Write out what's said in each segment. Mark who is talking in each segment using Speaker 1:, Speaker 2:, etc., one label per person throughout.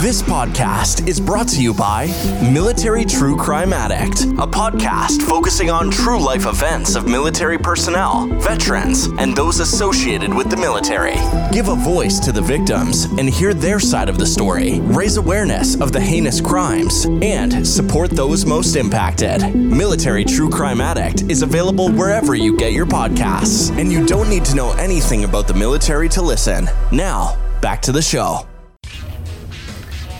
Speaker 1: This podcast is brought to you by Military True Crime Addict, a podcast focusing on true life events of military personnel, veterans, and those associated with the military. Give a voice to the victims and hear their side of the story, raise awareness of the heinous crimes, and support those most impacted. Military True Crime Addict is available wherever you get your podcasts, and you don't need to know anything about the military to listen. Now, back to the show.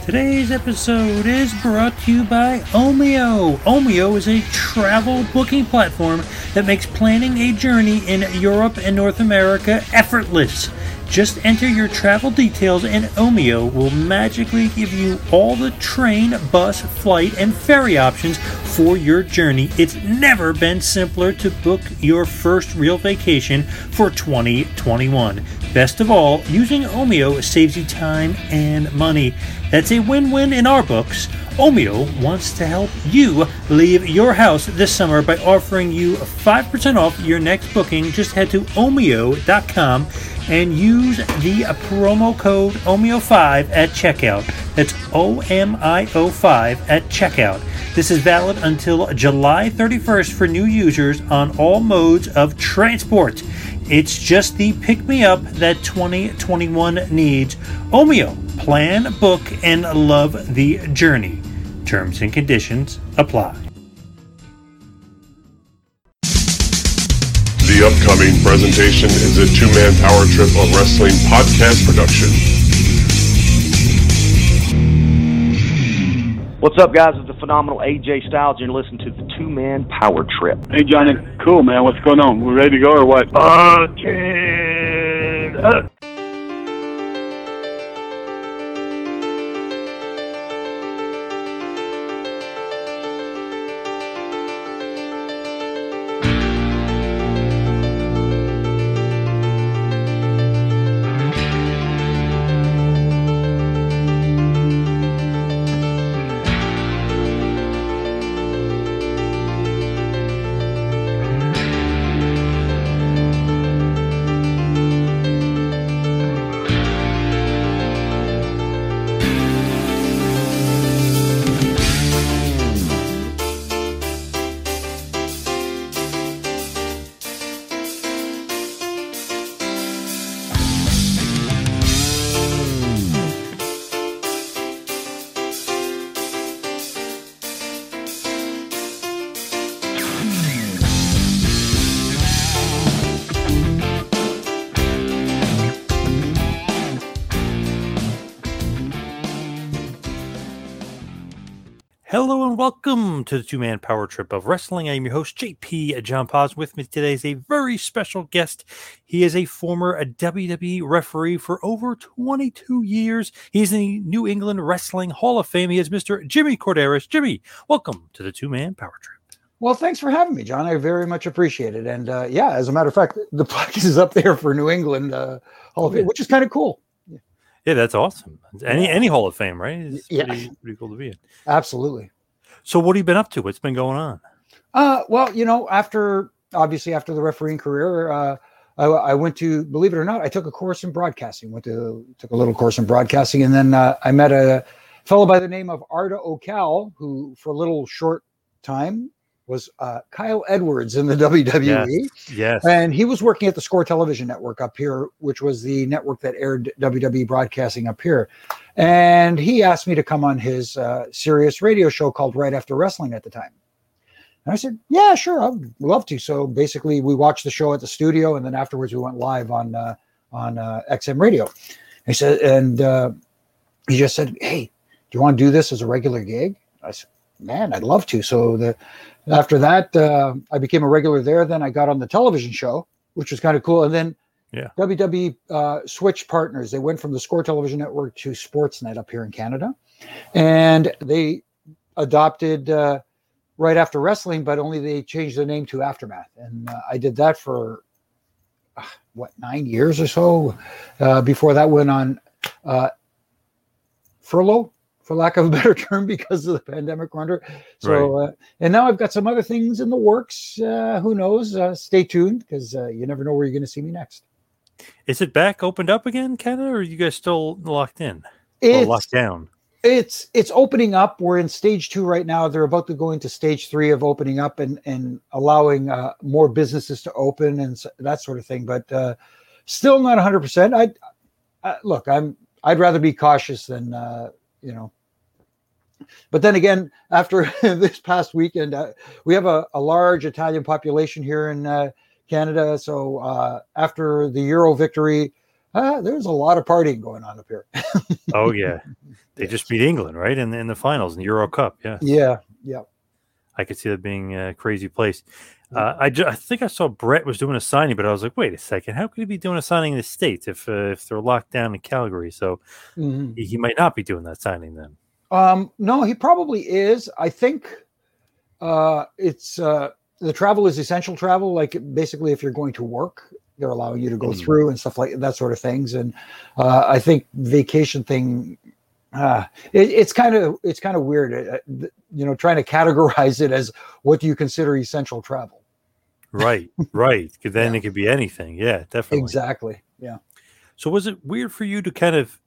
Speaker 2: Today's episode is brought to you by Omio. Omio is a travel booking platform that makes planning a journey in Europe and North America effortless. Just enter your travel details and Omio will magically give you all the train, bus, flight, and ferry options for your journey. It's never been simpler to book your first real vacation for 2021. Best of all, using Omio saves you time and money. That's a win win in our books. Omio wants to help you leave your house this summer by offering you 5% off your next booking. Just head to omio.com and use the promo code OMIO5 at checkout. That's O M I O 5 at checkout. This is valid until July 31st for new users on all modes of transport. It's just the pick me up that 2021 needs. Omio, plan, book, and love the journey. Terms and conditions apply.
Speaker 3: The upcoming presentation is a two man power trip of wrestling podcast production.
Speaker 4: What's up, guys? It's the phenomenal AJ Styles. You're listening to the Two Man Power Trip.
Speaker 5: Hey Johnny, cool man. What's going on? We ready to go or what?
Speaker 6: Uh,
Speaker 2: Hello and welcome to the two man power trip of wrestling. I am your host, JP John Paz. With me today is a very special guest. He is a former WWE referee for over 22 years. He's in the New England Wrestling Hall of Fame. He is Mr. Jimmy Korderas. Jimmy, welcome to the two man power trip.
Speaker 7: Well, thanks for having me, John. I very much appreciate it. And uh, yeah, as a matter of fact, the plaque is up there for New England uh, Hall of Fame, which is kind of cool.
Speaker 2: Yeah, that's awesome. Any any Hall of Fame, right? It's
Speaker 7: Yeah.
Speaker 2: pretty, pretty cool to be in.
Speaker 7: Absolutely.
Speaker 2: So, what have you been up to? What's been going on?
Speaker 7: Uh, well, you know, after obviously after the refereeing career, uh, I, I went to believe it or not, I took a course in broadcasting. Went to took a little course in broadcasting, and then uh, I met a fellow by the name of Arda Ocal, who for a little short time was uh, Kyle Edwards in the WWE.
Speaker 2: Yes.
Speaker 7: And he was working at the Score Television Network up here, which was the network that aired WWE broadcasting up here. And he asked me to come on his uh, Sirius radio show called Right After Wrestling at the time. And I said, "Yeah, sure, I'd love to." So basically, we watched the show at the studio, and then afterwards, we went live on uh, on uh, XM radio. He said, and uh, he just said, "Hey, do you want to do this as a regular gig?" I said, "Man, I'd love to." So the after that, uh, I became a regular there. Then I got on the television show, which was kind of cool. And then
Speaker 2: Yeah.
Speaker 7: WWE uh, switched partners. They went from the Score Television Network to Sportsnet up here in Canada, and they adopted uh, right after wrestling, but only they changed the name to Aftermath. And uh, I did that for uh, what nine years or so. Uh, before that, went on uh, furlough, for lack of a better term, because of the pandemic we're under. So, uh, and now I've got some other things in the works. Uh, who knows? Uh, stay tuned because uh, you never know where you're going to see me next.
Speaker 2: Is it back opened up again, Canada, or are you guys still locked in?
Speaker 7: It's
Speaker 2: locked down?
Speaker 7: it's it's opening up. We're in stage two right now. They're about to go into stage three of opening up and and allowing uh, more businesses to open and s- that sort of thing. But uh, still not 100. percent I, I look. I'm. I'd rather be cautious than uh, you know. But then again, after this past weekend, uh, we have a, a large Italian population here in uh, Canada. So uh, after the Euro victory, uh, there's a lot of partying going on up here.
Speaker 2: Oh yeah, they
Speaker 7: Yes.
Speaker 2: just beat England right in the, in the finals in the Euro Cup. Yeah,
Speaker 7: Yeah, yeah.
Speaker 2: I could see that being a crazy place. Uh, I, ju- I think I saw Brett was doing a signing, but I was like, wait a second, how could he be doing a signing in the states if uh, if they're locked down in Calgary? So
Speaker 7: Mhm.
Speaker 2: he, he might not be doing that signing then.
Speaker 7: Um, no, he probably is. I think uh, it's uh, the travel is essential travel. Like basically, if you're going to work, they're allowing you to go
Speaker 2: Mm.
Speaker 7: through and stuff like that sort of things. And uh, I think vacation thing, uh, it, it's kind of it's kind of weird. uh, you know, trying to categorize it as what do you consider essential travel?
Speaker 2: Right, right. then
Speaker 7: Yeah.
Speaker 2: it could be anything. Yeah, definitely.
Speaker 7: Exactly. Yeah.
Speaker 2: So was it weird for you to kind of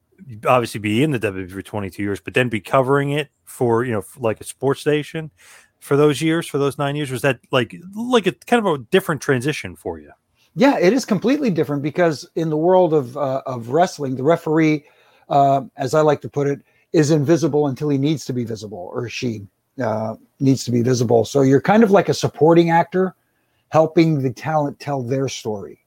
Speaker 2: obviously be in the WWE for 22 years, but then be covering it for you know like a sports station for those years, for those nine years? Was that like like a kind of a different transition for you?
Speaker 7: Yeah, it is completely different because in the world of uh, of wrestling, the referee, uh, as I like to put it, is invisible until he needs to be visible, or she uh, needs to be visible. So you're kind of like a supporting actor, helping the talent tell their story,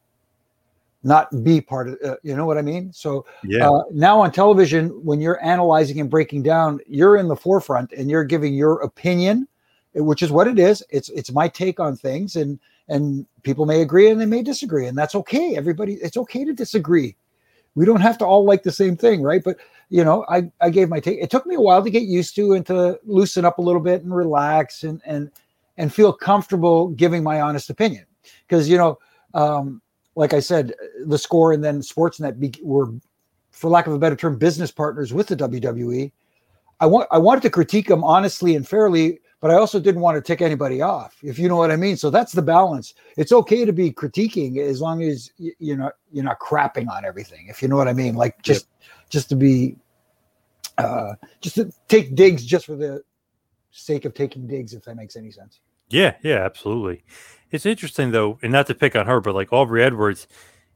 Speaker 7: not be part of. Uh, you know what I mean? So
Speaker 2: Yeah,
Speaker 7: uh, now on television, when you're analyzing and breaking down, you're in the forefront and you're giving your opinion, which is what it is. It's it's my take on things, and and people may agree and they may disagree, and that's okay. Everybody, it's okay to disagree. We don't have to all like the same thing, right? But you know, I I gave my take. It took me a while to get used to and to loosen up a little bit and relax and and and feel comfortable giving my honest opinion because you know. Um, like I said, the score and then Sportsnet be, were, for lack of a better term, business partners with the WWE. I want I wanted to critique them honestly and fairly, but I also didn't want to tick anybody off, if you know what I mean. So that's the balance. It's okay to be critiquing as long as you're not you're not crapping on everything, if you know what I mean. Like just just to be uh just to take digs just for the sake of taking digs, if that makes any sense.
Speaker 2: yeah, yeah, absolutely. It's interesting though, and not to pick on her, but like Aubrey Edwards,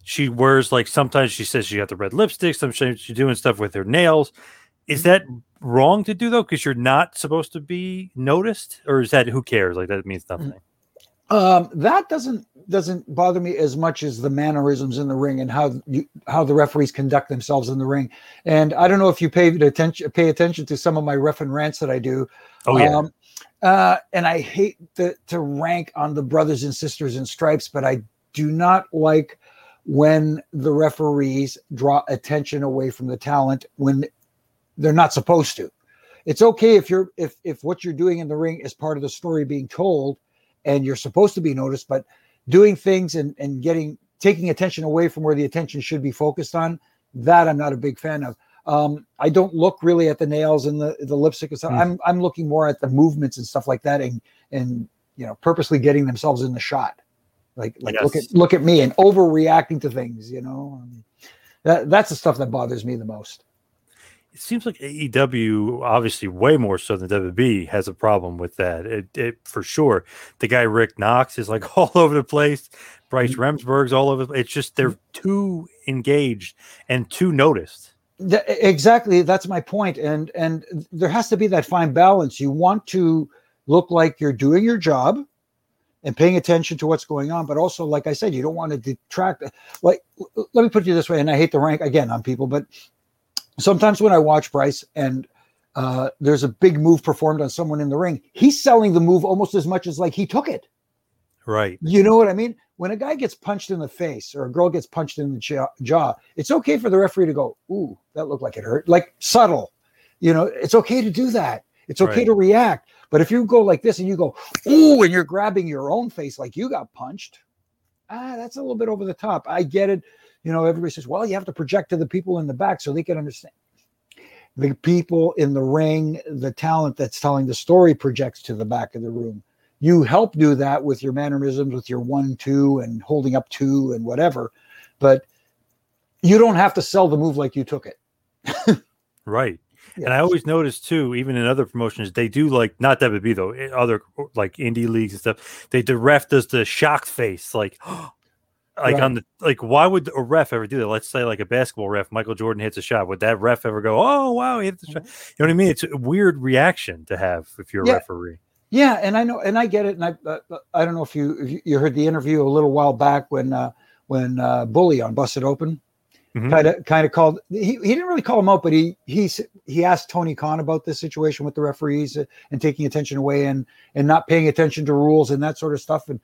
Speaker 2: she wears like sometimes she says she got the red lipstick, sometimes she's doing stuff with her nails. Is that wrong to do though? Because you're not supposed to be noticed, or is that who cares? Like that means nothing.
Speaker 7: Um, that doesn't doesn't bother me as much as the mannerisms in the ring and how you how the referees conduct themselves in the ring. And I don't know if you pay attention pay attention to some of my ref and rants that I do.
Speaker 2: Oh yeah,
Speaker 7: Um, uh, and I hate to, to rank on the brothers and sisters in stripes, but I do not like when the referees draw attention away from the talent when they're not supposed to. It's okay if you're if if what you're doing in the ring is part of the story being told and you're supposed to be noticed, but doing things and, and getting taking attention away from where the attention should be focused on, that I'm not a big fan of. Um, I don't look really at the nails and the, the lipstick and stuff.
Speaker 2: Mm.
Speaker 7: I'm I'm looking more at the movements and stuff like that and and you know purposely getting themselves in the shot. Like like look at look at me and overreacting to things, you know. Um, that that's the stuff that bothers me the most.
Speaker 2: it seems like AEW, obviously way more so than WB, has a problem with that. It, it for sure. The guy Rick Knox is like all over the place. Bryce
Speaker 7: Mm-hmm.
Speaker 2: Remsburg's all over. It's just they're too engaged and too noticed.
Speaker 7: Th- exactly that's my point and and there has to be that fine balance you want to look like you're doing your job and paying attention to what's going on but also like i said you don't want to detract like let me put you this way and i hate to rank again on people but sometimes when i watch bryce and uh, there's a big move performed on someone in the ring he's selling the move almost as much as like he took it
Speaker 2: Right.
Speaker 7: you know what I mean? When a guy gets punched in the face or a girl gets punched in the jaw, it's okay for the referee to go, "Ooh, that looked like it hurt." Like subtle, you know, it's okay to do that. It's okay
Speaker 2: Right.
Speaker 7: to react. But if you go like this and you go, "Ooh," and you're grabbing your own face like you got punched, ah, that's a little bit over the top. I get it. You know, everybody says, "Well, you have to project to the people in the back so they can understand." The people in the ring, the talent that's telling the story projects to the back of the room you help do that with your mannerisms with your one two and holding up two and whatever but you don't have to sell the move like you took it
Speaker 2: Right. And I always notice too, even in other promotions, they do like not WB though, eh, other like indie leagues and stuff. They the ref does the shocked face, like like
Speaker 7: Right.
Speaker 2: on the like. Why would a ref ever do that? Let's say like a basketball ref, Michael Jordan hits a shot. Would that ref ever go, "Oh wow, he hit the shot"? Mm-hmm. You know what I mean? It's a weird reaction to have if you're a
Speaker 7: Yeah.
Speaker 2: referee.
Speaker 7: Yeah, and I know, and I get it, and I uh, I don't know if you if you- heard the interview a little while back when uh, when uh, Bully on Busted Open kind of kind of called he, he didn't really call him out, but he he he asked Tony Khan about this situation with the referees uh, and taking attention away and and not paying attention to rules and that sort of stuff and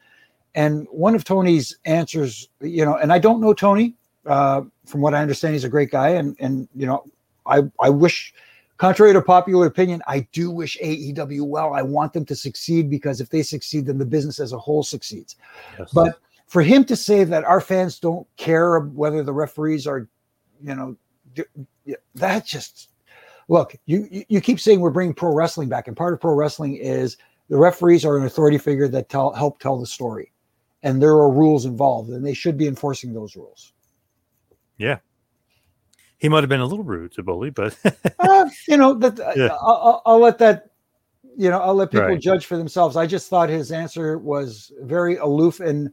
Speaker 7: and one of Tony's answers, you know, and I don't know Tony. Uh, from what I understand, he's a great guy, and and you know, I I wish contrary to popular opinion, I do wish AEW well. I want them to succeed because if they succeed, then the business as a whole succeeds.
Speaker 2: Yes.
Speaker 7: But for him to say that our fans don't care whether the referees are, you know, that just look. You you- keep saying we're bringing pro wrestling back, and part of pro wrestling is the referees are an authority figure that tell help tell the story, and there are rules involved, and they should be enforcing those rules.
Speaker 2: He might have been a little rude to Bully, but
Speaker 7: uh, you know that
Speaker 2: Yeah.
Speaker 7: I'll, I'll- let that you know i'll let people
Speaker 2: Right.
Speaker 7: judge for themselves. I just thought his answer was very aloof and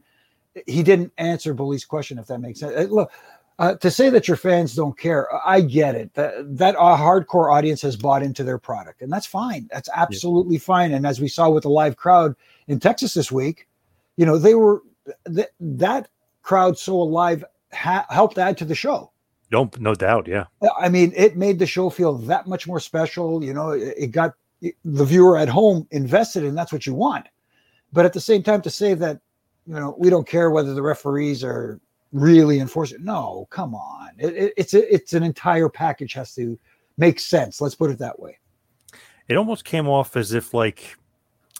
Speaker 7: he didn't answer bully's question if that makes sense. Uh, look uh, to say that your fans don't care i get it. That, that hardcore audience has bought into their product and that's fine. That's absolutely fine. And as we saw with the live crowd in texas this week you know they were th- that crowd so alive ha- helped add to the show
Speaker 2: no, no doubt, yeah.
Speaker 7: Uh, I mean, it made the show feel that much more special. You know, it, it got the viewer at home invested, and that's what you want. But at the same time, to say that, you know, we don't care whether the referees are really enforcing. No, come on. It, it, it's a, it's an entire package has to make sense. Let's put it that way.
Speaker 2: it almost came off as if like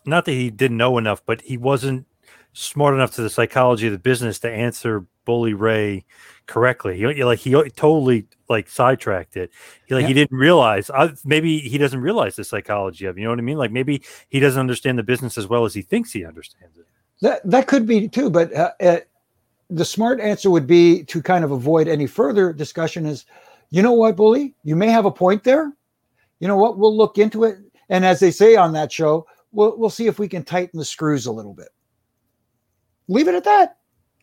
Speaker 2: not that he didn't know enough but he wasn't smart enough to the psychology of the business to answer bully ray correctly he he- like he totally like sidetracked it he like he didn't realize uh, maybe he doesn't realize the psychology of you know what i mean like maybe he doesn't understand the business as well as he thinks he understands it
Speaker 7: That that could be too, but uh, uh, the smart answer would be to kind of avoid any further discussion. Is you know what, bully, you may have a point there. You know what, we'll look into it, and as they say on that show, we'll we'll see if we can tighten the screws a little bit. Leave it at that.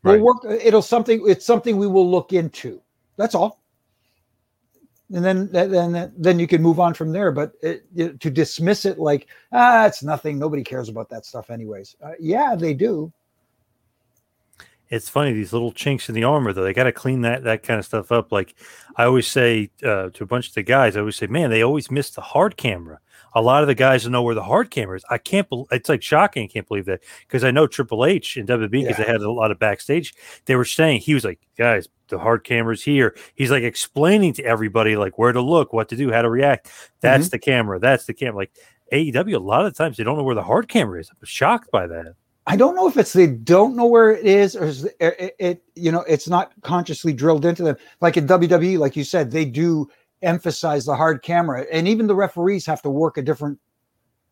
Speaker 2: Right.
Speaker 7: We'll work. It'll something. It's something we will look into. That's all. And then then then you can move on from there. But it, it- to dismiss it like ah, it's nothing. Nobody cares about that stuff, anyways. Uh, yeah, they do.
Speaker 2: it's funny these little chinks in the armor though they got to clean that that kind of stuff up like i always say uh, to a bunch of the guys i always say man they always miss the hard camera a lot of the guys know where the hard camera is. I can't believe it's like shocking i can't believe that because i know triple h and wb because
Speaker 7: Yeah.
Speaker 2: they had a lot of backstage they were saying he was like guys the hard camera's here. He's like explaining to everybody like where to look what to do how to react. That's mm-hmm. the camera that's the camera like aew a lot of times they don't know where the hard camera is. I'm shocked by that.
Speaker 7: I don't know if it's they don't know where it is or is it, it, it you know it's not consciously drilled into them. Like in WWE, like you said, they do emphasize the hard camera, and even the referees have to work a different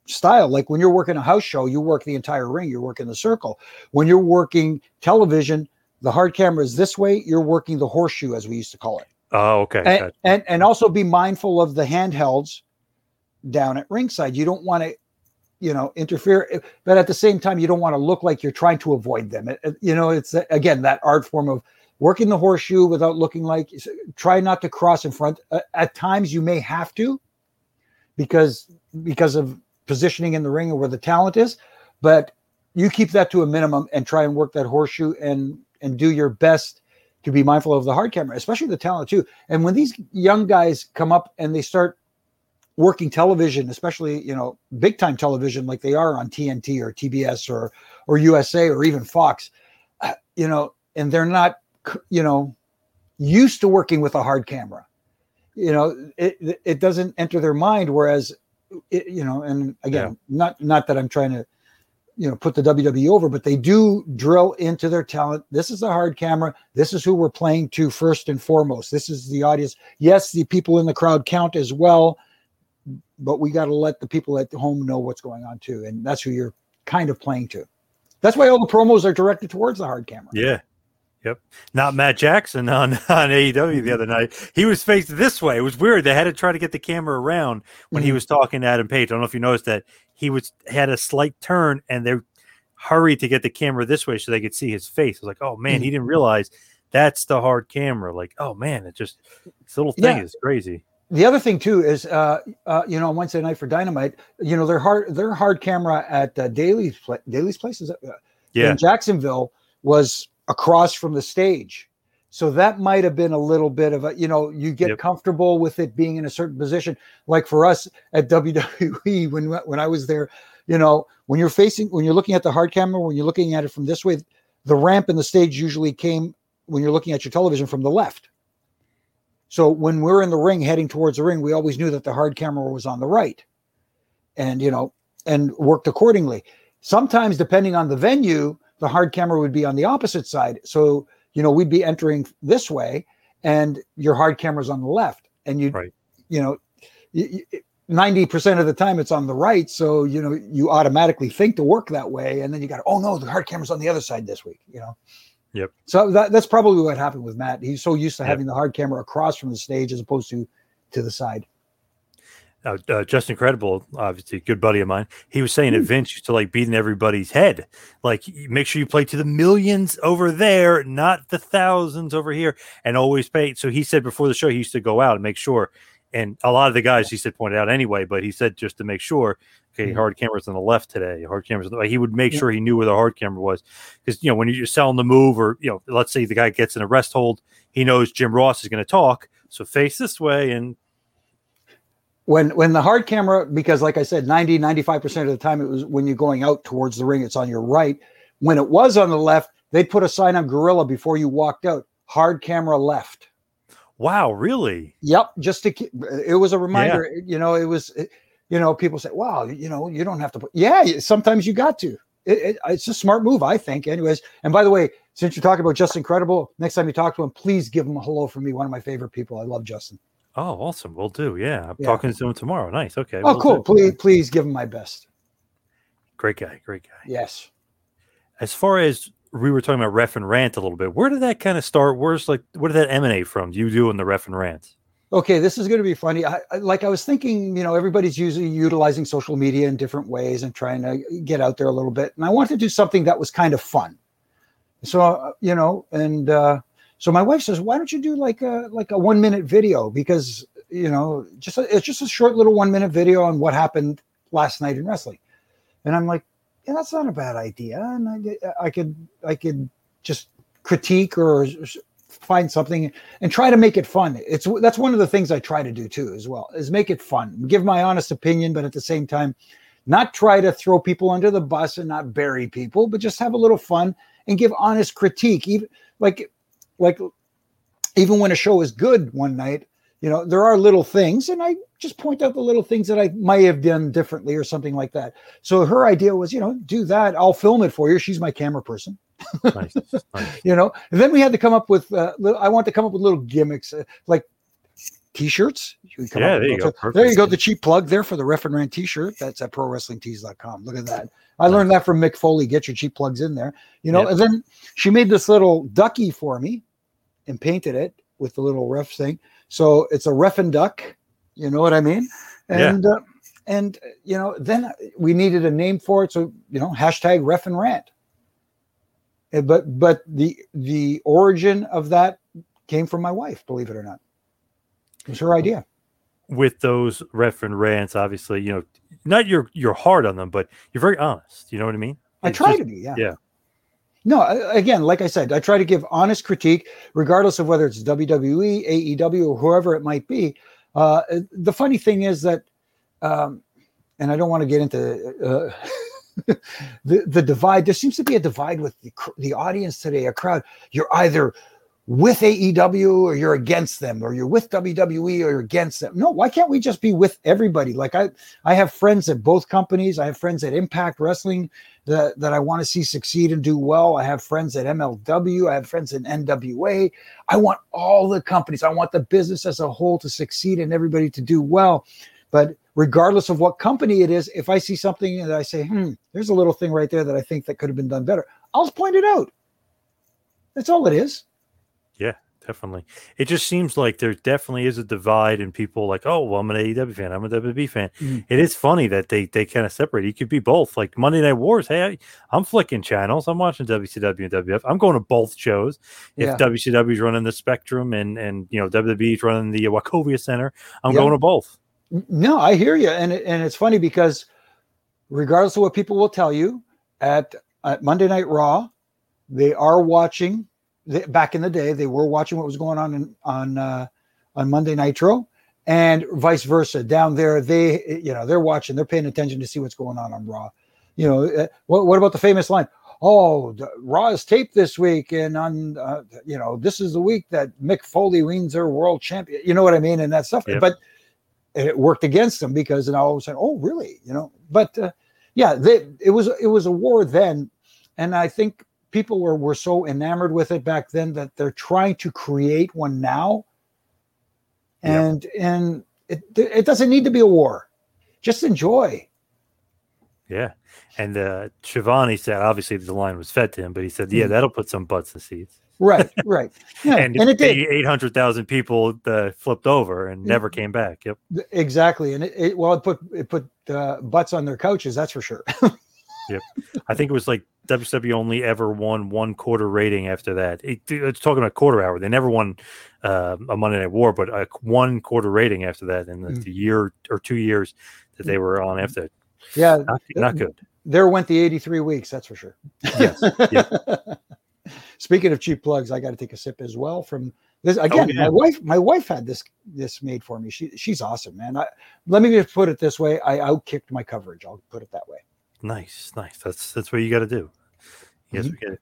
Speaker 7: style. Like when you're working a house show, you work the entire ring, you're working the circle. When you're working television, the hard camera is this way. You're working the horseshoe, as we used to call it,
Speaker 2: oh okay
Speaker 7: and
Speaker 2: gotcha.
Speaker 7: and, and also be mindful of the handhelds down at ringside. You don't want to you know interfere but at the same time you don't want to look like you're trying to avoid them It- you know it's again that art form of working the horseshoe without looking like try not to cross in front. Uh, at times you may have to because because of positioning in the ring and where the talent is but you keep that to a minimum and try and work that horseshoe and and do your best to be mindful of the hard camera especially the talent too. And when these young guys come up and they start working television, especially you know big time television like they are on TNT or TBS or or USA or even Fox, uh, you know, and they're not you know used to working with a hard camera. You know, it it- doesn't enter their mind. Whereas, it, you know, and again, not not that I'm trying to you know put the WWE over, but they do drill into their talent. This is a hard camera. This is who we're playing to first and foremost. This is the audience. Yes, the people in the crowd count as well but we got to let the people at home know what's going on too, and that's who you're kind of playing to. That's why all the promos are directed towards the hard camera.
Speaker 2: Yeah. Yep. Not Matt Jackson on, on AEW the other night. He was faced this way. It was weird. They had to try to get the camera around when he
Speaker 7: Mhm.
Speaker 2: was talking to Adam Page. I don't know if you noticed that he was had a slight turn and they hurried to get the camera this way so they could see his face. I was like, oh man, he didn't realize that's the hard camera. Like, oh man, it just this little thing
Speaker 7: Yeah.
Speaker 2: is crazy.
Speaker 7: The other thing too is, uh, uh, you know, on Wednesday night for Dynamite, you know, their hard their hard camera at uh, Daily's pla- Daily's place is that, uh,
Speaker 2: Yeah.
Speaker 7: in Jacksonville was across from the stage. So that might have been a little bit of a, you know, you get
Speaker 2: Yep.
Speaker 7: comfortable with it being in a certain position. Like for us at WWE, when when I was there, you know, when you're facing, when you're looking at the hard camera, when you're looking at it from this way, the ramp and the stage usually came when you're looking at your television from the left. So when we're in the ring heading towards the ring, we always knew that the hard camera was on the right, and you know, and worked accordingly. Sometimes, depending on the venue, the hard camera would be on the opposite side. So you know, we'd be entering this way, and your hard camera's on the left, and you,
Speaker 2: Right.
Speaker 7: you know, ninety percent of the time it's on the right. So you know, you automatically think to work that way, and then you got, oh no, the hard camera's on the other side this week. You know.
Speaker 2: Yep.
Speaker 7: So that, that's probably what happened with Matt. He's so used to
Speaker 2: Yep.
Speaker 7: having the hard camera across from the stage as opposed to to the side.
Speaker 2: Uh, uh, Justin Credible, obviously, good buddy of mine. He was saying that Vince used to like beating everybody's head. Like, make sure you play to the millions over there, not the thousands over here, and always pay. So he said before the show, he used to go out and make sure. And a lot of the guys he said pointed out anyway, but he said just to make sure. Okay,
Speaker 7: Mhm.
Speaker 2: hard cameras on the left today. Hard cameras. On the, like, he would make
Speaker 7: Yeah.
Speaker 2: sure he knew where the hard camera was, because you know when you're selling the move, or you know, let's say the guy gets in a rest hold, he knows Jim Ross is going to talk, so face this way, and
Speaker 7: When when the hard camera, because like I said, 90, 95% of the time it was when you're going out towards the ring, it's on your right. When it was on the left, they'd put a sign on Gorilla before you walked out. Hard camera left.
Speaker 2: wow, really?
Speaker 7: Yep, just to keep, it was a reminder. You know, it was, you know, people say, "Wow, you know, you don't have to." Put, yeah, sometimes you got to. It, it, uh, it's a smart move, I think. Anyways, and by the way, since you're talking about Justin Credible, next time you talk to him, please give him a hello from me. One of my favorite people. I love Justin.
Speaker 2: Oh, awesome. We'll do. Yeah. I'm
Speaker 7: Yeah.
Speaker 2: talking to him tomorrow. Nice. Okay.
Speaker 7: Oh,
Speaker 2: will
Speaker 7: cool.
Speaker 2: do.
Speaker 7: Please, please give him my best.
Speaker 2: Great guy. Great guy.
Speaker 7: Yes.
Speaker 2: As far as we were talking about ref and rant a little bit, where did that kind of start? Where's like, where did that emanate from? You doing the ref and rant?
Speaker 7: Okay, this is going to be funny. I, I, like I was thinking, you know, everybody's usually utilizing social media in different ways and trying to get out there a little bit. And I wanted to do something that was kind of fun. So, uh, you know, and uh, so my wife says, "Why don't you do like a like a one minute video? Because you know, just a, it's just a short little one minute video on what happened last night in wrestling." And I'm like, "Yeah, that's not a bad idea." And I, I could I could just critique or find something and try to make it fun. It's that's one of the things I try to do too, as well, is make it fun, give my honest opinion, but at the same time, not try to throw people under the bus and not bury people, but just have a little fun and give honest critique. Even like, like, even when a show is good one night, you know, there are little things, and I just point out the little things that I might have done differently or something like that. So her idea was, you know, do that. I'll film it for you. She's my camera person
Speaker 2: Nice. nice.
Speaker 7: you know and then we had to come up with uh, i want to come up with little gimmicks uh, like t-shirts? You can come
Speaker 2: Yeah, there you go.
Speaker 7: there you go the cheap plug there for the ref and rant t-shirt. That's at prowrestlingtees.com look at that. I learned that from mick foley. Get your cheap plugs in there. You know
Speaker 2: Yep.
Speaker 7: and then she made this little ducky for me and painted it with the little ref thing. So it's a ref and duck you know what i mean?
Speaker 2: Yeah.
Speaker 7: and uh, and you know then we needed a name for it. So you know hashtag ref and rant. But but the the origin of that came from my wife believe it or not it was her idea
Speaker 2: With those ref and rants, obviously, you know, not you're you're hard on them, but you're very honest. You know what I mean?
Speaker 7: i
Speaker 2: It's
Speaker 7: try
Speaker 2: just-
Speaker 7: to be yeah
Speaker 2: yeah.
Speaker 7: no again like i said i try to give honest critique regardless of whether it's wwe aew or whoever it might be uh, the funny thing is that um, and i don't want to get into uh, the the divide there seems to be a divide with the, the audience today a crowd you're either with AEW or you're against them or you're with WWE or you're against them. No, why can't we just be with everybody? Like I I have friends at both companies. I have friends at Impact Wrestling that, that I want to see succeed and do well. I have friends at MLW. I have friends in NWA. I want all the companies. I want the business as a whole to succeed and everybody to do well. But regardless of what company it is, if I see something that I say, hmm, there's a little thing right there that I think that could have been done better, I'll point it out. That's all it is.
Speaker 2: Definitely. It just seems like there definitely is a divide, and people like, oh, well, I'm an AEW fan, I'm a WWE fan.
Speaker 7: Mhm.
Speaker 2: It is funny that they they kind of separate. You could be both. Like Monday Night Wars, hey, I, I'm flicking channels, I'm watching WCW and WF. I'm going to both shows. If
Speaker 7: Yeah.
Speaker 2: WCW is running the Spectrum and and you know WWE is running the Wachovia Center, I'm
Speaker 7: Yeah.
Speaker 2: going to both.
Speaker 7: No, I hear you, and and it's funny because regardless of what people will tell you at, at Monday Night Raw, they are watching. They, back in the day, they were watching what was going on in, on uh, on Monday Nitro, and vice versa. Down there, they you know they're watching, they're paying attention to see what's going on on Raw. You know, uh, what what about the famous line? Oh, the, Raw is taped this week, and on uh, you know this is the week that Mick Foley wins their world champion. You know what I mean, and that stuff.
Speaker 2: Yep.
Speaker 7: But it worked against them because then all of a sudden, oh, really? You know, but uh, yeah, they, it was it was a war then, and I think people were were so enamored with it back then that they're trying to create one now,
Speaker 2: Yep.
Speaker 7: and and it it doesn't need to be a war, just enjoy.
Speaker 2: Yeah. And uh Schiavone said obviously the line was fed to him, but he said,
Speaker 7: Mm-hmm.
Speaker 2: Yeah, that'll put some butts in seats.
Speaker 7: Right, right, yeah,
Speaker 2: and,
Speaker 7: and, it did
Speaker 2: eight hundred thousand people uh, flipped over and never came back. Yep.
Speaker 7: exactly, and it, it well it put it put uh, butts on their couches, that's for sure.
Speaker 2: I think it was like WCW only ever won one quarter rating after that. It, it's talking about quarter hour. They never won uh, a Monday Night War, but a one quarter rating after that in the,
Speaker 7: Mm.
Speaker 2: the year or two years that they were on after.
Speaker 7: yeah,
Speaker 2: Not, not good.
Speaker 7: there went the 83 weeks that's for sure
Speaker 2: Yes. Yeah.
Speaker 7: speaking of cheap plugs i got to take a sip as well from this again
Speaker 2: Oh, yeah.
Speaker 7: my wife my wife had this this made for me she she's awesome man I, let me just put it this way i outkicked my coverage i'll put it that way
Speaker 2: Nice, nice. That's that's what you got to do. Yes,
Speaker 7: Mhm.
Speaker 2: we get it.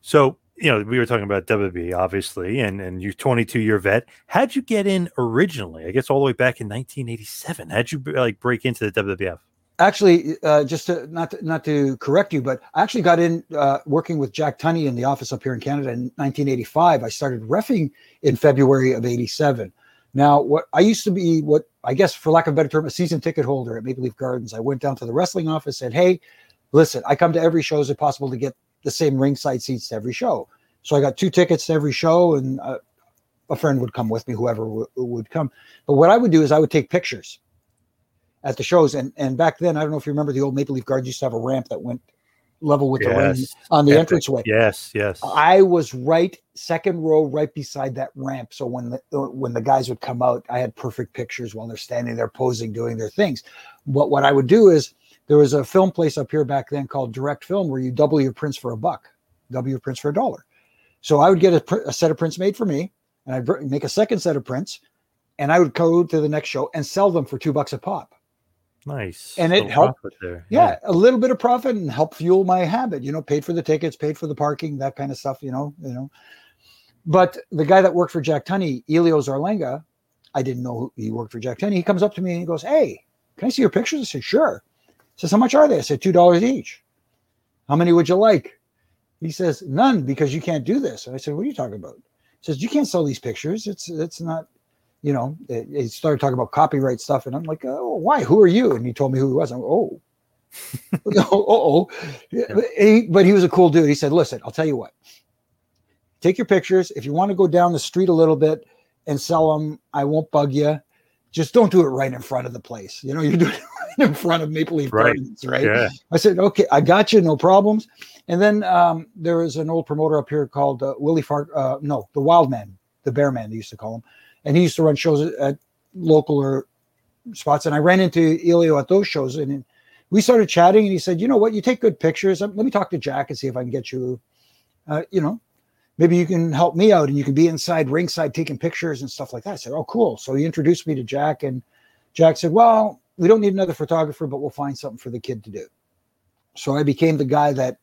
Speaker 2: So you know, we were talking about WWE, obviously, and and you 22 year vet. How'd you get in originally? I guess all the way back in 1987. How'd you like break into the WWF?
Speaker 7: actually uh, just to, not to, not to correct you but i actually got in uh, working with jack tunney in the office up here in canada in 1985 i started refing in february of 87 now what i used to be what i guess for lack of a better term a season ticket holder at maple leaf gardens. I went down to the wrestling office said hey listen i come to every show. Is it possible to get the same ringside seats to every show? So i got two tickets to every show and uh, a friend would come with me whoever w- would come. But what i would do is i would take pictures at the shows. And and back then, I don't know if you remember the old Maple Leaf Gardens used to have a ramp that went level with the ring on the
Speaker 2: Epic.
Speaker 7: entranceway.
Speaker 2: Yes, yes.
Speaker 7: I was right second row, right beside that ramp. So when the uh, when the guys would come out, I had perfect pictures while they're standing there posing, doing their things. But what I would do is there was a film place up here back then called Direct Film where you double your prints for a buck, double your prints for a dollar. So I would get a, a set of prints made for me, and I'd make a second set of prints, and I would go to the next show and sell them for two bucks a pop.
Speaker 2: Nice.
Speaker 7: and it helped-
Speaker 2: there.
Speaker 7: Yeah, a little bit of profit and help fuel my habit. You know, paid for the tickets, paid for the parking, that kind of stuff. You know, you know. But the guy that worked for Jack Tunney, Elio Zarlenga, I didn't know he worked for Jack Tunney. He comes up to me and he goes, "Hey, can I see your pictures?" I said, "Sure." He says, "How much are they?" I said, two dollars each." How many would you like? He says, "None, because you can't do this." And I said, "What are you talking about?" He says, "You can't sell these pictures. It's it's not." You know, it started talking about copyright stuff, and I'm like, "Oh, why? Who are you?" And he told me who he was. I'm, oh, oh, oh. He, but he was a cool dude. He said, "Listen, I'll tell you what. Take your pictures. If you want to go down the street a little bit and sell them, I won't bug you. Just don't do it right in front of the place. You know, you're doing it right in front of Maple Leaf
Speaker 2: Right.
Speaker 7: Gardens, right?
Speaker 2: Yeah.
Speaker 7: I said, okay, I got you, no problems. And then um, there was an old promoter up here called uh, Willie Fark, uh, no, the Wild Man, the Bear Man, they used to call him. And he used to run shows at, local or spots. And I ran into Elio at those shows and we started chatting. And he said, you know what, you take good pictures. Um, Let me talk to Jack and see if I can get you, uh, you know, maybe you can help me out and you can be inside ringside taking pictures and stuff like that. I said, oh, cool. So he introduced me to Jack and Jack said, well, we don't need another photographer, but we'll find something for the kid to do. So I became the guy that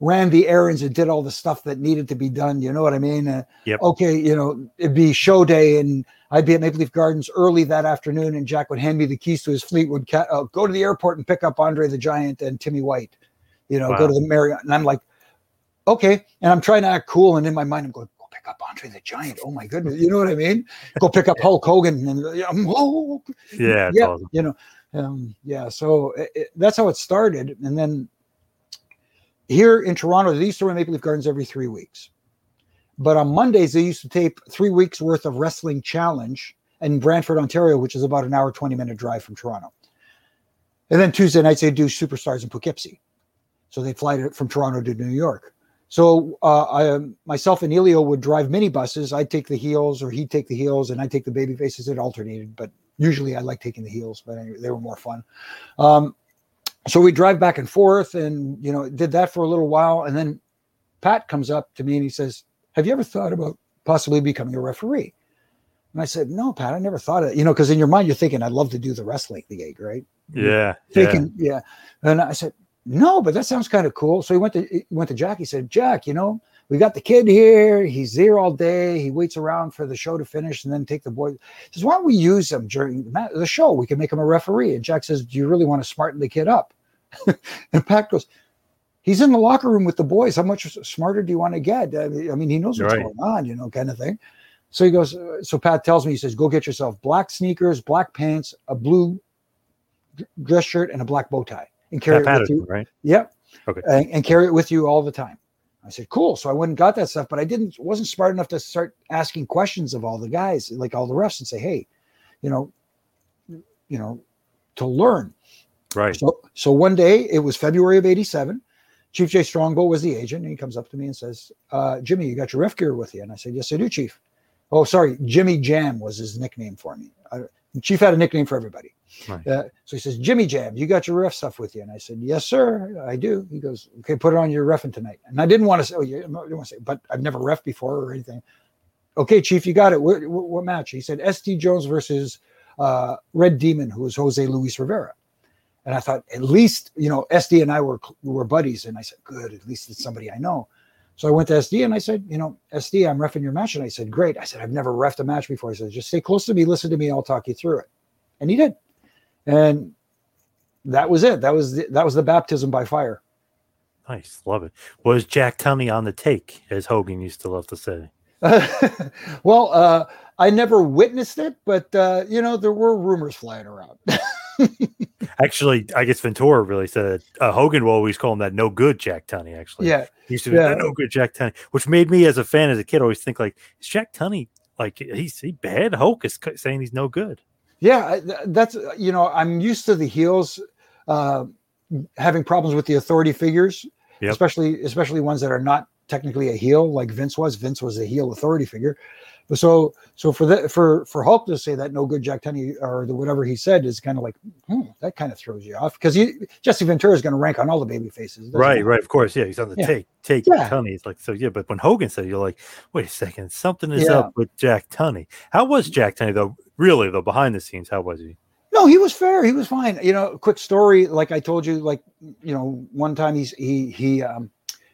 Speaker 7: ran the errands and did all the stuff that needed to be done. You know what I mean? Uh,
Speaker 2: Yep.
Speaker 7: Okay, you know, it'd be show day and I'd be at Maple Leaf Gardens early that afternoon and Jack would hand me the keys to his Fleetwood cat, uh, go to the airport and pick up Andre the Giant and Timmy White, you know, go to the Marriott. And I'm like, okay. And I'm trying to act cool. And in my mind, I'm going, go pick up Andre the Giant. Oh my goodness. You know what I mean? Go pick up Hulk Hogan. And oh,
Speaker 2: Yeah.
Speaker 7: Yeah,
Speaker 2: awesome.
Speaker 7: you know, um, yeah. So it, it- that's how it started, and then here in Toronto, they used to run Maple Leaf Gardens every three weeks. But on Mondays, they used to tape three weeks worth of Wrestling Challenge in Brantford, Ontario, which is about an hour, 20 minute drive from Toronto. And then Tuesday nights, they do Superstars in Poughkeepsie. So they fly from Toronto to New York. So uh, I, um, myself and Elio would drive minibuses. I'd take the heels, or he'd take the heels, and I'd take the baby faces. It alternated, but usually I like taking the heels. But anyway, they were more fun. Um, so we drive back and forth, and you know, did that for a little while, and then Pat comes up to me and he says, "Have you ever thought about possibly becoming a referee?" And I said, "No, Pat, I never thought of it. You know, because in your mind you're thinking, I'd love to do the wrestling gig, right?
Speaker 2: Yeah.
Speaker 7: Thinking, yeah. And I said, no, but that sounds kind of cool. So he went to he went to Jack. He said, Jack, you know, we got the kid here. He's there all day. He waits around for the show to finish and then take the boy. He says, why don't we use him during the, the show? We can make him a referee. And Jack says, do you really want to smarten the kid up? and Pat goes, he's in the locker room with the boys. How much smarter do you want to get? I mean, he knows what's
Speaker 2: Right.
Speaker 7: going on, you know, kind of thing. So he goes, uh, so Pat tells me, he says, go get yourself black sneakers, black pants, a blue dress shirt, and a black bow tie, and carry
Speaker 2: Pat
Speaker 7: it with you.
Speaker 2: right?
Speaker 7: Yep.
Speaker 2: Okay.
Speaker 7: And, and carry it with you all the time. I said, cool. So I went and got that stuff, but I didn't wasn't smart enough to start asking questions of all the guys, like all the refs, and say, hey, you know, you know, to learn.
Speaker 2: Right.
Speaker 7: So so one day it was February of '87. Chief Jay Strongbow was the agent, and he comes up to me and says, uh, "Jimmy, you got your ref gear with you?" And I said, "Yes, I do, Chief." Oh, sorry, Jimmy Jam was his nickname for me. I, Chief had a nickname for everybody.
Speaker 2: Right.
Speaker 7: Uh, so he says, "Jimmy Jam, you got your ref stuff with you?" And I said, "Yes, sir, I do." He goes, "Okay, put it on your refing tonight." And I didn't want to say, "Oh, yeah," I didn't want to say, but I've never ref before or anything. Okay, Chief, you got it. What, what, what match? He said, "SD Jones versus uh, Red Demon, who was Jose Luis Rivera." And I thought, at least, you know, SD and I were were buddies. And I said, good, at least it's somebody I know. So I went to SD and I said, you know, SD, I'm refing your match. And I said, great. I said, I've never refed a match before. I said, just stay close to me, listen to me, I'll talk you through it. And he did. And that was it. That was the, that was the baptism by fire.
Speaker 2: Nice. Love it. Was Jack Tunney on the take, as Hogan used to love to say?
Speaker 7: well, uh, I never witnessed it, but uh, you know, there were rumors flying around.
Speaker 2: Actually, I guess Ventura really said it. Uh, Hogan will always call him that no good Jack Tunney, actually.
Speaker 7: yeah.
Speaker 2: He used to be
Speaker 7: Yeah.
Speaker 2: that no good Jack Tunney, which made me as a fan, as a kid, always think like, is Jack Tunney like he's he bad? Hulk is saying he's no good.
Speaker 7: Yeah, that's you know I'm used to the heels uh, having problems with the authority figures,
Speaker 2: Yep.
Speaker 7: especially especially ones that are not technically a heel, like Vince was. Vince was a heel authority figure. But so so for that for for Hulk to say that no good Jack Tunney or the whatever he said is kind of like hmm, that kind of throws you off because he Jesse Ventura is going to rank on all the baby faces,
Speaker 2: Right,
Speaker 7: he?
Speaker 2: right. Of course, yeah. He's on the
Speaker 7: Yeah.
Speaker 2: take, take
Speaker 7: Yeah.
Speaker 2: Tunney. It's like so, yeah. But when Hogan said, it, you're like, wait a second, something is
Speaker 7: Yeah.
Speaker 2: up with Jack Tunney. How was Jack Tunney though? Really though, behind the scenes, how was he?
Speaker 7: No, he was fair. He was fine. You know, quick story. Like I told you, like you know, one time he's he he um,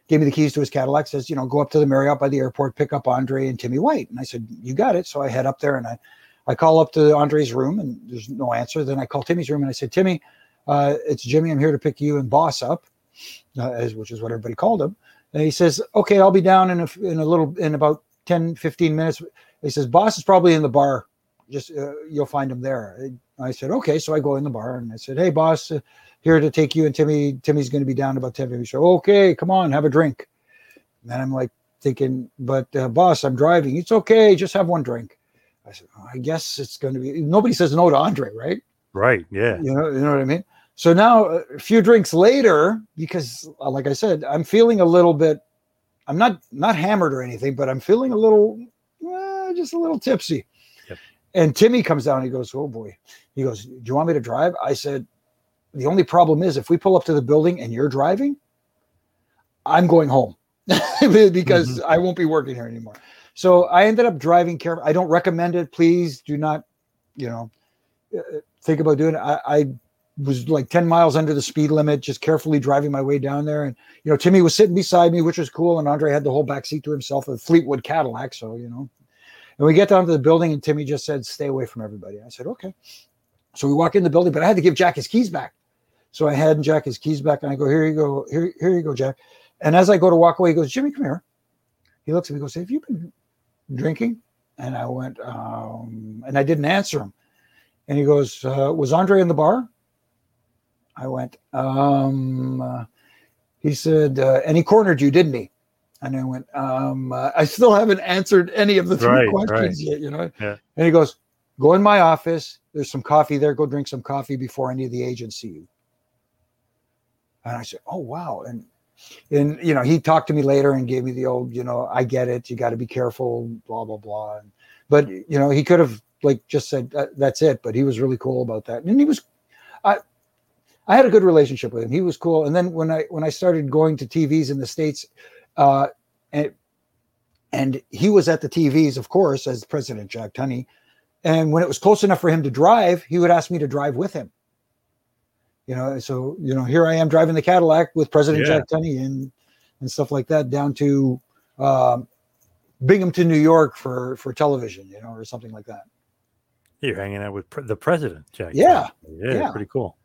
Speaker 7: gave me the keys to his Cadillac. Says, you know, go up to the Marriott by the airport, pick up Andre and Timmy White. And I said, you got it. So I head up there and I I call up to Andre's room and there's no answer. Then I call Timmy's room and I said, Timmy, uh, it's Jimmy. I'm here to pick you and Boss up, uh, as, which is what everybody called him. And he says, okay, I'll be down in a, in a little in about 10, 15 minutes. He says, Boss is probably in the bar. Just uh, you'll find him there. I said, okay. So I go in the bar and I said, hey, boss, here to take you and Timmy. Timmy's going to be down about 10 minutes. So, okay, come on, have a drink. And I'm like thinking, but uh, boss, I'm driving. It's okay. Just have one drink. I said, "Oh, I guess it's going to be, nobody says no to Andre, right?
Speaker 2: Right, yeah.
Speaker 7: You know, you know what I mean? So now uh, a few drinks later, because uh, like I said, I'm feeling a little bit, I'm not, not hammered or anything, but I'm feeling a little, uh, just a little tipsy.
Speaker 2: Yep.
Speaker 7: And Timmy comes down. He goes, "Oh boy." He goes, "Do you want me to drive?" I said, "The only problem is if we pull up to the building and you're driving, I'm going home because I won't be working here anymore." So I ended up driving careful. I don't recommend it. Please do not, you know, uh, think about doing it. I, I was like 10 miles under the speed limit, just carefully driving my way down there. And, you know, Timmy was sitting beside me, which was cool. And Andre had the whole back seat to himself, a Fleetwood Cadillac. So, you know, and we get down to the building and Timmy just said, stay away from everybody. I said, okay. So we walk in the building, but I had to give Jack his keys back. So I had Jack his keys back and I go, here you go. Here, here you go, Jack. And as I go to walk away, he goes, Jimmy, come here. He looks at me, and goes, have you been drinking? And I went, um, and I didn't answer him. And he goes, uh, was Andre in the bar? I went, um, uh, he said, uh, and he cornered you, didn't he? And I went, um, uh, I still haven't answered any of the three
Speaker 2: Right,
Speaker 7: questions
Speaker 2: right.
Speaker 7: yet, you know?
Speaker 2: Yeah.
Speaker 7: And he goes, go in my office. There's some coffee there. Go drink some coffee before any of the agents see you. And I said, oh, wow. And, and, you know, he talked to me later and gave me the old, you know, I get it. You got to be careful, blah, blah, blah. And, but, you know, he could have like just said, that, that's it. But he was really cool about that. And he was, I, I had a good relationship with him. He was cool. And then when I when I started going to TVs in the states, uh, and and he was at the TVs, of course, as President Jack Tunney. And when it was close enough for him to drive, he would ask me to drive with him. You know, so you know, here I am driving the Cadillac with President
Speaker 2: Yeah.
Speaker 7: Jack Tunney and and stuff like that down to um, Binghamton, New York for for television, you know, or something like that.
Speaker 2: You're hanging out with the president, Jack.
Speaker 7: Yeah,
Speaker 2: yeah,
Speaker 7: yeah.
Speaker 2: pretty cool.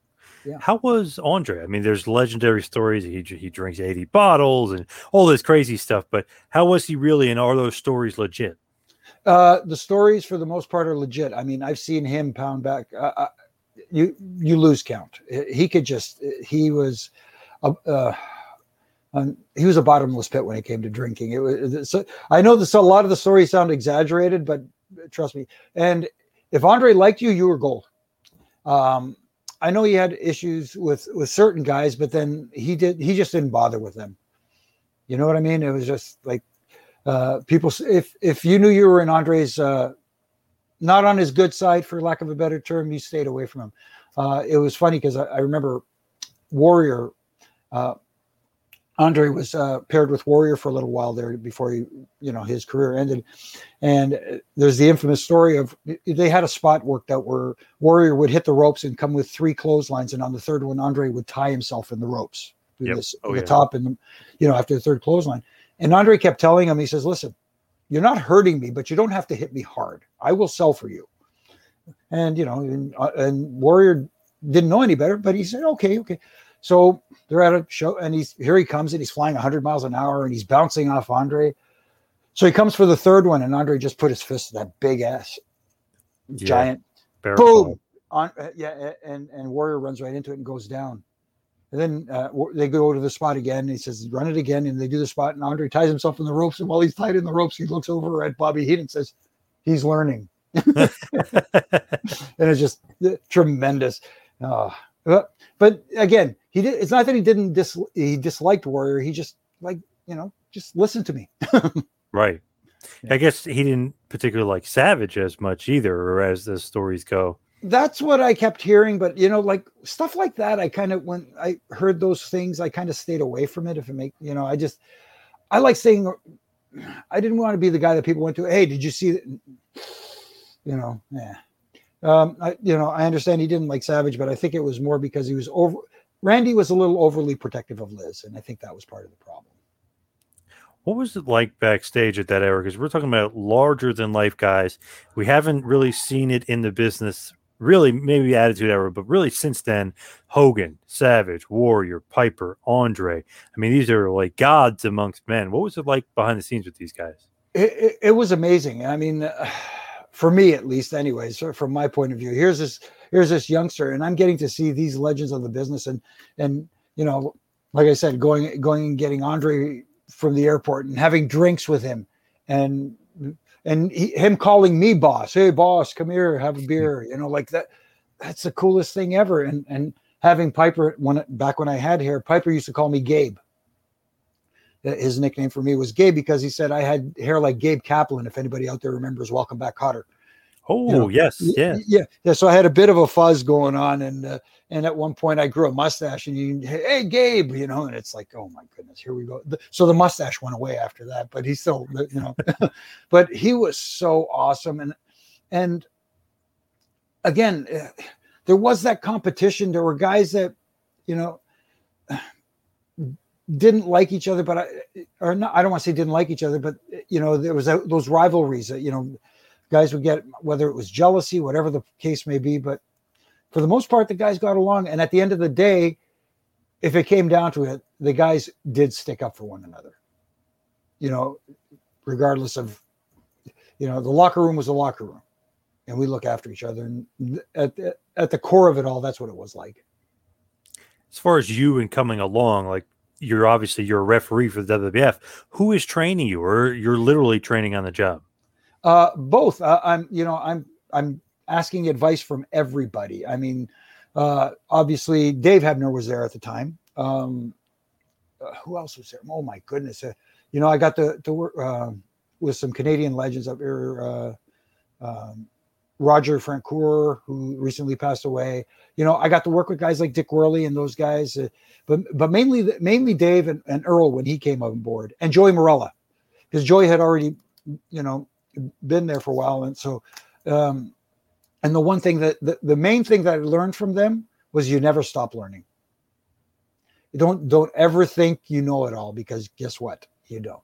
Speaker 7: Yeah.
Speaker 2: How was Andre? I mean, there's legendary stories. He he drinks 80 bottles and all this crazy stuff. But how was he really? And are those stories legit?
Speaker 7: Uh, the stories, for the most part, are legit. I mean, I've seen him pound back. Uh, uh, you you lose count. He could just. He was. Uh, uh, he was a bottomless pit when it came to drinking. It was. So I know this. A lot of the stories sound exaggerated, but trust me. And if Andre liked you, you were gold. Um, I know he had issues with with certain guys, but then he did. He just didn't bother with them. You know what I mean? It was just like uh, people. If if you knew you were in Andre's uh, not on his good side, for lack of a better term, you stayed away from him. Uh, it was funny because I, I remember Warrior. Uh, Andre was uh, paired with Warrior for a little while there before he, you know, his career ended. And uh, there's the infamous story of they had a spot worked out where Warrior would hit the ropes and come with three clotheslines, and on the third one, Andre would tie himself in the ropes,
Speaker 2: Yep.
Speaker 7: this,
Speaker 2: Oh,
Speaker 7: the
Speaker 2: yeah.
Speaker 7: top, and the, you know, after the third clothesline. And Andre kept telling him, he says, "Listen, you're not hurting me, but you don't have to hit me hard. I will sell for you." And you know, and, uh, and Warrior didn't know any better, but he said, "Okay, okay." So they're at a show, and he's here. He comes and he's flying 100 miles an hour, and he's bouncing off Andre. So he comes for the third one, and Andre just put his fist to that big ass
Speaker 2: Yeah.
Speaker 7: giant boom on uh, yeah and and warrior runs right into it and goes down and then uh, they go to the spot again and he says run it again and they do the spot and andre ties himself in the ropes and while he's tied in the ropes he looks over at bobby heenan and says he's learning and it's just uh, tremendous uh, but, but again he did it's not that he didn't dis he disliked warrior he just like you know just listen to me
Speaker 2: Right. I guess he didn't particularly like Savage as much either, or as the stories go.
Speaker 7: That's what I kept hearing. But you know, like stuff like that, I kind of when I heard those things, I kind of stayed away from it. If it make you know, I just I like saying I didn't want to be the guy that people went to. Hey, did you see that? You know, yeah. Um, I, you know, I understand he didn't like Savage, but I think it was more because he was over. Randy was a little overly protective of Liz, and I think that was part of the problem.
Speaker 2: What was it like backstage at that era? Because we're talking about larger than life guys. We haven't really seen it in the business, really, maybe Attitude Era, but really since then, Hogan, Savage, Warrior, Piper, Andre. I mean, these are like gods amongst men. What was it like behind the scenes with these guys?
Speaker 7: it, it, it was amazing. I mean, uh, for me at least, anyways, from my point of view, here's this here's this youngster, and I'm getting to see these legends of the business, and and you know, like I said, going going and getting Andre from the airport and having drinks with him, and and he, him calling me boss. Hey, boss, come here, have a beer. You know, like that. That's the coolest thing ever. And and having Piper when back when I had hair, Piper used to call me Gabe. His nickname for me was Gabe because he said I had hair like Gabe Kaplan. If anybody out there remembers, Welcome Back, Cotter.
Speaker 2: Oh,
Speaker 7: know,
Speaker 2: yes. Yeah.
Speaker 7: yeah, yeah. So I had a bit of a fuzz going on, and uh, and at one point I grew a mustache, and you, hey Gabe, you know, and it's like, oh my goodness, here we go. So the mustache went away after that, but he still, you know, but he was so awesome, and and again, uh, there was that competition. There were guys that, you know. Didn't like each other, but I, or not. I don't want to say didn't like each other, but you know there was that, those rivalries that you know guys would get whether it was jealousy, whatever the case may be. But for the most part, the guys got along. And at the end of the day, if it came down to it, the guys did stick up for one another. You know, regardless of, you know, the locker room was a locker room, and we look after each other. And at the, at the core of it all, that's what it was like.
Speaker 2: As far as you and coming along, like you're obviously you're a referee for the WWF. Who is training you, or you're literally training on the job?
Speaker 7: Uh, both. Uh, I'm, you know, I'm, I'm asking advice from everybody. I mean, uh, obviously, Dave Hebner was there at the time. Um, uh, who else was there? Oh my goodness! Uh, you know, I got to to work uh, with some Canadian legends up here. Uh, um, Roger Francoeur, who recently passed away. You know, I got to work with guys like Dick Worley and those guys, uh, but but mainly mainly Dave and, and Earl when he came on board, and Joey Marella, because Joey had already, you know, been there for a while, and so. Um, and the one thing that the, the main thing that I learned from them was you never stop learning. You don't don't ever think you know it all because guess what? You don't.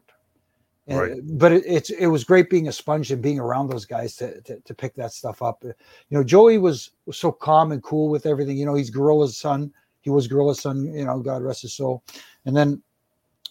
Speaker 7: And-
Speaker 2: Right.
Speaker 7: but it, it's it was great being a sponge and being around those guys to, to to pick that stuff up. You know, Joey was was so calm and cool with everything. You know, he's Gorilla's son. He was Gorilla's son. You know, God rest his soul. And then,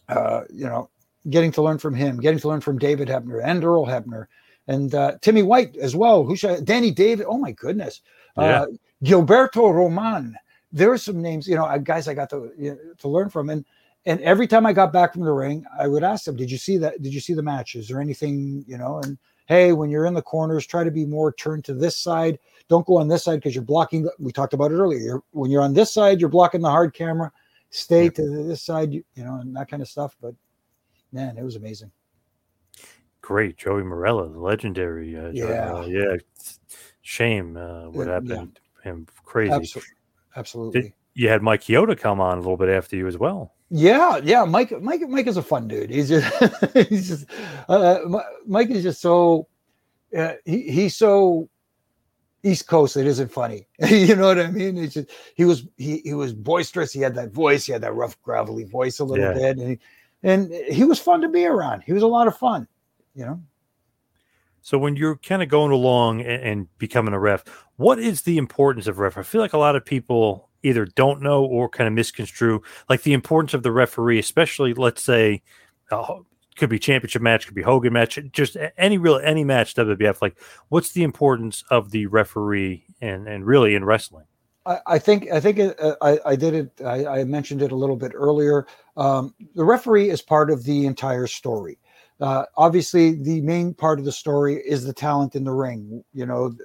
Speaker 7: uh, you know, getting to learn from him, getting to learn from David Hebner and Earl Hebner, and uh, Timmy White as well. Who should I, Danny Davis? Oh my goodness,
Speaker 2: Yeah.
Speaker 7: uh, Gilberto Roman. There are some names, you know, uh, guys I got to you know, to learn from, and and every time I got back from the ring, I would ask them, "Did you see that? Did you see the match? Is there anything, you know?" And hey, when you're in the corners, try to be more turned to this side. Don't go on this side because you're blocking. The, we talked about it earlier. You're, when you're on this side, you're blocking the hard camera. Stay to this side, you, you know, and that kind of stuff. But man, it was amazing.
Speaker 2: Great, Joey Marella, the legendary. Uh, Joey
Speaker 7: Yeah.
Speaker 2: Marella. yeah. Shame uh, what
Speaker 7: Yeah,
Speaker 2: happened to him. Crazy.
Speaker 7: Absolutely, absolutely.
Speaker 2: You had Mike Chioda come on a little bit after you as well.
Speaker 7: Yeah, yeah. Mike, Mike, Mike is a fun dude. He's just, he's just, uh, Mike is just so, uh, he, he's so East Coast. It isn't funny. you know what I mean? It's just, he was, he, he was boisterous. He had that voice. He had that rough, gravelly voice a little
Speaker 2: Yeah.
Speaker 7: bit, and he, and he was fun to be around. He was a lot of fun. You know.
Speaker 2: So when you're kind of going along and, and becoming a ref, what is the importance of ref? I feel like a lot of people either don't know or kind of misconstrue like the importance of the referee, especially let's say uh, could be championship match, could be Hogan match, just any real any match WWF. Like, what's the importance of the referee and and really in wrestling?
Speaker 7: I, I think I think it, uh, I, I did it. I, I mentioned it a little bit earlier. Um, the referee is part of the entire story. Uh, obviously, the main part of the story is the talent in the ring. You know,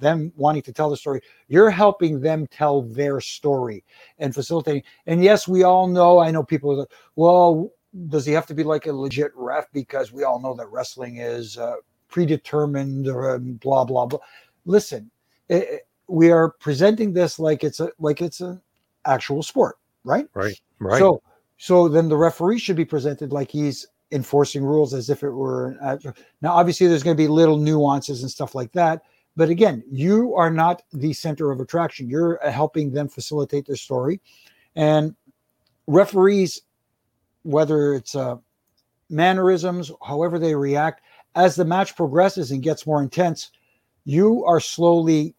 Speaker 7: them wanting to tell the story. You're helping them tell their story and facilitating. And yes, we all know. I know people. Are like, well, does he have to be like a legit ref? Because we all know that wrestling is uh, predetermined. Or, um, blah blah blah. Listen, it, we are presenting this like it's a like it's an actual sport, right?
Speaker 2: Right, right.
Speaker 7: So so then the referee should be presented like he's enforcing rules as if it were. Now, obviously, there's going to be little nuances and stuff like that. But again, you are not the center of attraction. You're uh, helping them facilitate their story, and referees, whether it's uh, mannerisms, however they react, as the match progresses and gets more intense, you are slowly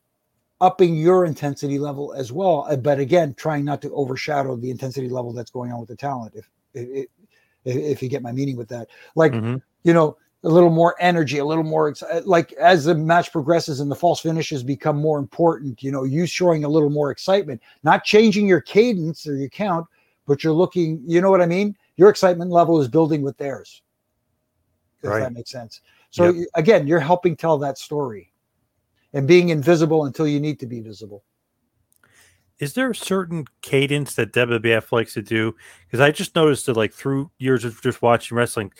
Speaker 7: upping your intensity level as well. uh, But again, trying not to overshadow the intensity level that's going on with the talent. If if, if you get my meaning with that, like
Speaker 2: Mhm.
Speaker 7: you know, a little more energy, a little more exci- like as the match progresses and the false finishes become more important. You know, you showing a little more excitement, not changing your cadence or your count, but you're looking. You know what I mean? Your excitement level is building with theirs. If
Speaker 2: Right.
Speaker 7: that makes sense. So
Speaker 2: Yep.
Speaker 7: again, you're helping tell that story and being invisible until you need to be visible.
Speaker 2: is there a certain cadence that WWF likes to do? Because I just noticed that, like through years of just watching wrestling,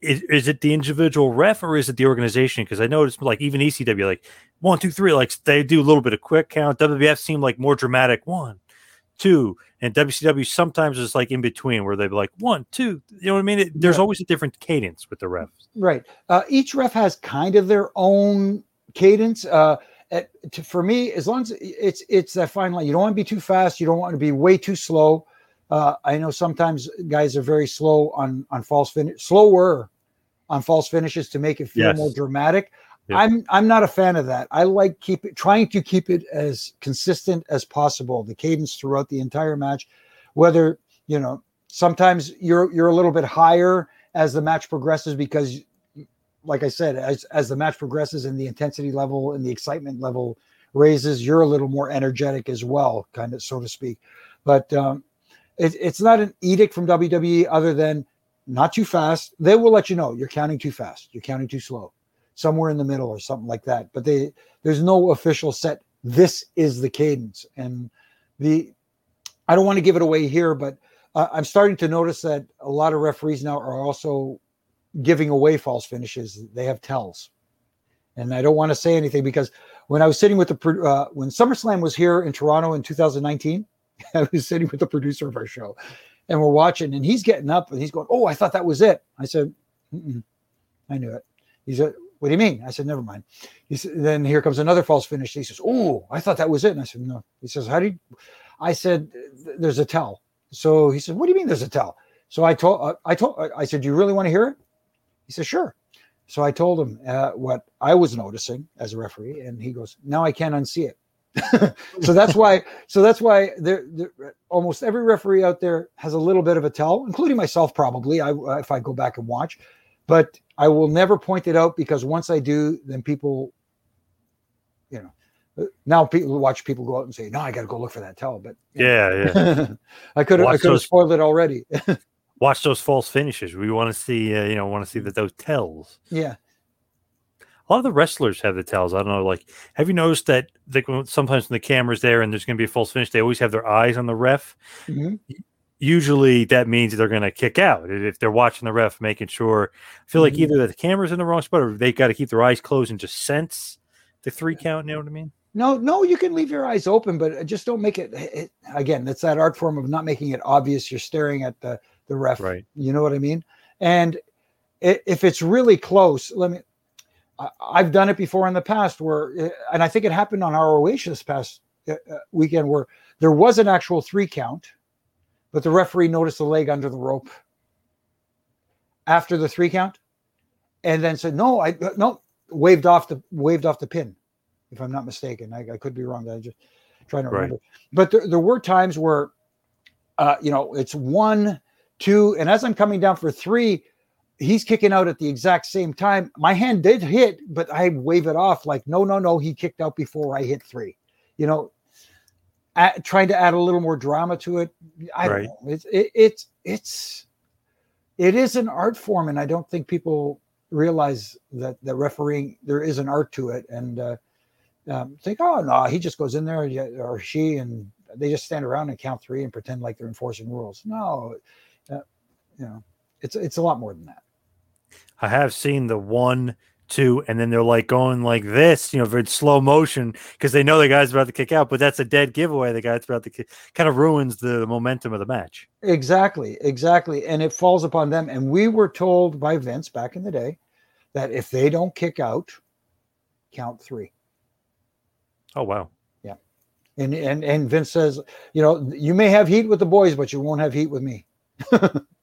Speaker 2: is, is it the individual ref or is it the organization? Because I noticed, like even ECW, like one, two, three, like they do a little bit of quick count. WWF seemed like more dramatic, one, two, and WCW sometimes is like in between where they're like one, two. You know what I mean? It, there's
Speaker 7: Yeah.
Speaker 2: always a different cadence with the refs.
Speaker 7: Right. Uh, each ref has kind of their own cadence. Uh, at, to, for me, as long as it's it's that fine line, you don't want to be too fast. You don't want to be way too slow. Uh, I know sometimes guys are very slow on on false finish, slower on false finishes to make it feel
Speaker 2: Yes.
Speaker 7: more dramatic.
Speaker 2: Yep.
Speaker 7: I'm I'm not a fan of that. I like keep it trying to keep it as consistent as possible. The cadence throughout the entire match, whether you know sometimes you're you're a little bit higher as the match progresses because like I said, as as the match progresses and the intensity level and the excitement level raises, you're a little more energetic as well, kind of so to speak. But um, it, it's not an edict from WWE other than not too fast. They will let you know you're counting too fast, you're counting too slow, somewhere in the middle or something like that. But they there's no official set. This is the cadence, and the I don't want to give it away here, but uh, I'm starting to notice that a lot of referees now are also giving away false finishes. They have tells, and I don't want to say anything because when I was sitting with the uh, when SummerSlam was here in Toronto in 2019, I was sitting with the producer of our show, and we're watching, and he's getting up and he's going, "Oh, I thought that was it." I said, "I knew it." He said, "What do you mean?" I said, "Never mind." He said, "Then here comes another false finish." He says, "Oh, I thought that was it." And I said, "No." He says, "How do you?" I said, "There's a tell." So he said, "What do you mean there's a tell?" So I told, uh, I told, I said, "Do you really want to hear it?" He says, "Sure." So I told him uh, what I was noticing as a referee, and he goes, "Now I can't unsee it." so that's why. So that's why there, almost every referee out there has a little bit of a tell, including myself, probably. I if I go back and watch, but I will never point it out because once I do, then people, you know, now people watch people go out and say, "No, I got to go look for that tell." But
Speaker 2: Yeah, yeah.
Speaker 7: I could have I could have spoiled it already.
Speaker 2: Watch those false finishes. We want to see, uh, you know, want to see that those tells.
Speaker 7: yeah.
Speaker 2: A lot of the wrestlers have the tells. I don't know. Like, have you noticed that when- sometimes when the camera's there and there's going to be a false finish, they always have their eyes on the ref.
Speaker 7: Mhm.
Speaker 2: Usually, that means they're going to kick out if they're watching the ref, making sure. I feel like
Speaker 7: Mhm.
Speaker 2: either that the camera's in the wrong spot or they've got to keep their eyes closed and just sense the three count. You know what I mean?
Speaker 7: No, no, you can leave your eyes open, but just don't make it, it. Again, it's that art form of not making it obvious you're staring at the the ref.
Speaker 2: Right.
Speaker 7: You know what I mean? And if it's really close, let me. I've done it before in the past where, uh, and I think it happened on ROH this past uh, uh, weekend where there was an actual three count, but the referee noticed the leg under the rope after the three count, and then said, "No, I no," waved off the waved off the pin, if I'm not mistaken. I, I could be wrong. I'm just trying to
Speaker 2: Right.
Speaker 7: remember. But there, there were times where, uh, you know, it's one, two, and as I'm coming down for three, he's kicking out at the exact same time. My hand did hit, but I wave it off like, no, no, no, he kicked out before I hit three. You know, at, trying to add a little more drama to it. I
Speaker 2: Right.
Speaker 7: don't know. It's it, it's it's it is an art form, and I don't think people realize that the refereeing there is an art to it, and uh, um, think, oh no, he just goes in there or she, and they just stand around and count three and pretend like they're enforcing rules. No, you know, it's it's a lot more than that.
Speaker 2: I have seen the one, two, and then they're like going like this, you know, very slow motion because they know the guy's about to kick out, but that's a dead giveaway. The guy's about to kick kind of ruins the, the momentum of the match.
Speaker 7: Exactly, exactly. And it falls upon them. And we were told by Vince back in the day that if they don't kick out, count three.
Speaker 2: Oh wow. Yeah.
Speaker 7: And and and Vince says, you know, you may have heat with the boys, but you won't have heat with me.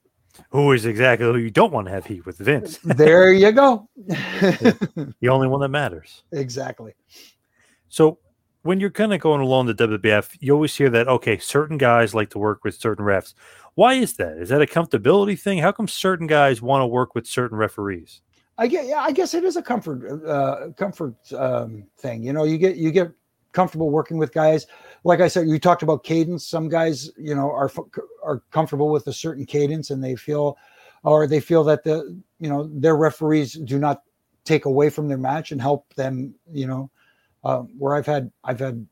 Speaker 2: Who is exactly who you don't want to have heat with Vince,
Speaker 7: there you go.
Speaker 2: the only one that matters.
Speaker 7: exactly.
Speaker 2: So when you're kind of going along the WWF, you always hear that okay, certain guys like to work with certain refs. Why is that? Is that a comfortability thing? How come certain guys want to work with certain referees?
Speaker 7: I get, yeah, I guess it is a comfort, uh, comfort um, thing. You know, you get you get comfortable working with guys. Like I said, you talked about cadence. Some guys, you know, are are comfortable with a certain cadence, and they feel, or they feel that the you know their referees do not take away from their match and help them. You know, um, where I've had I've had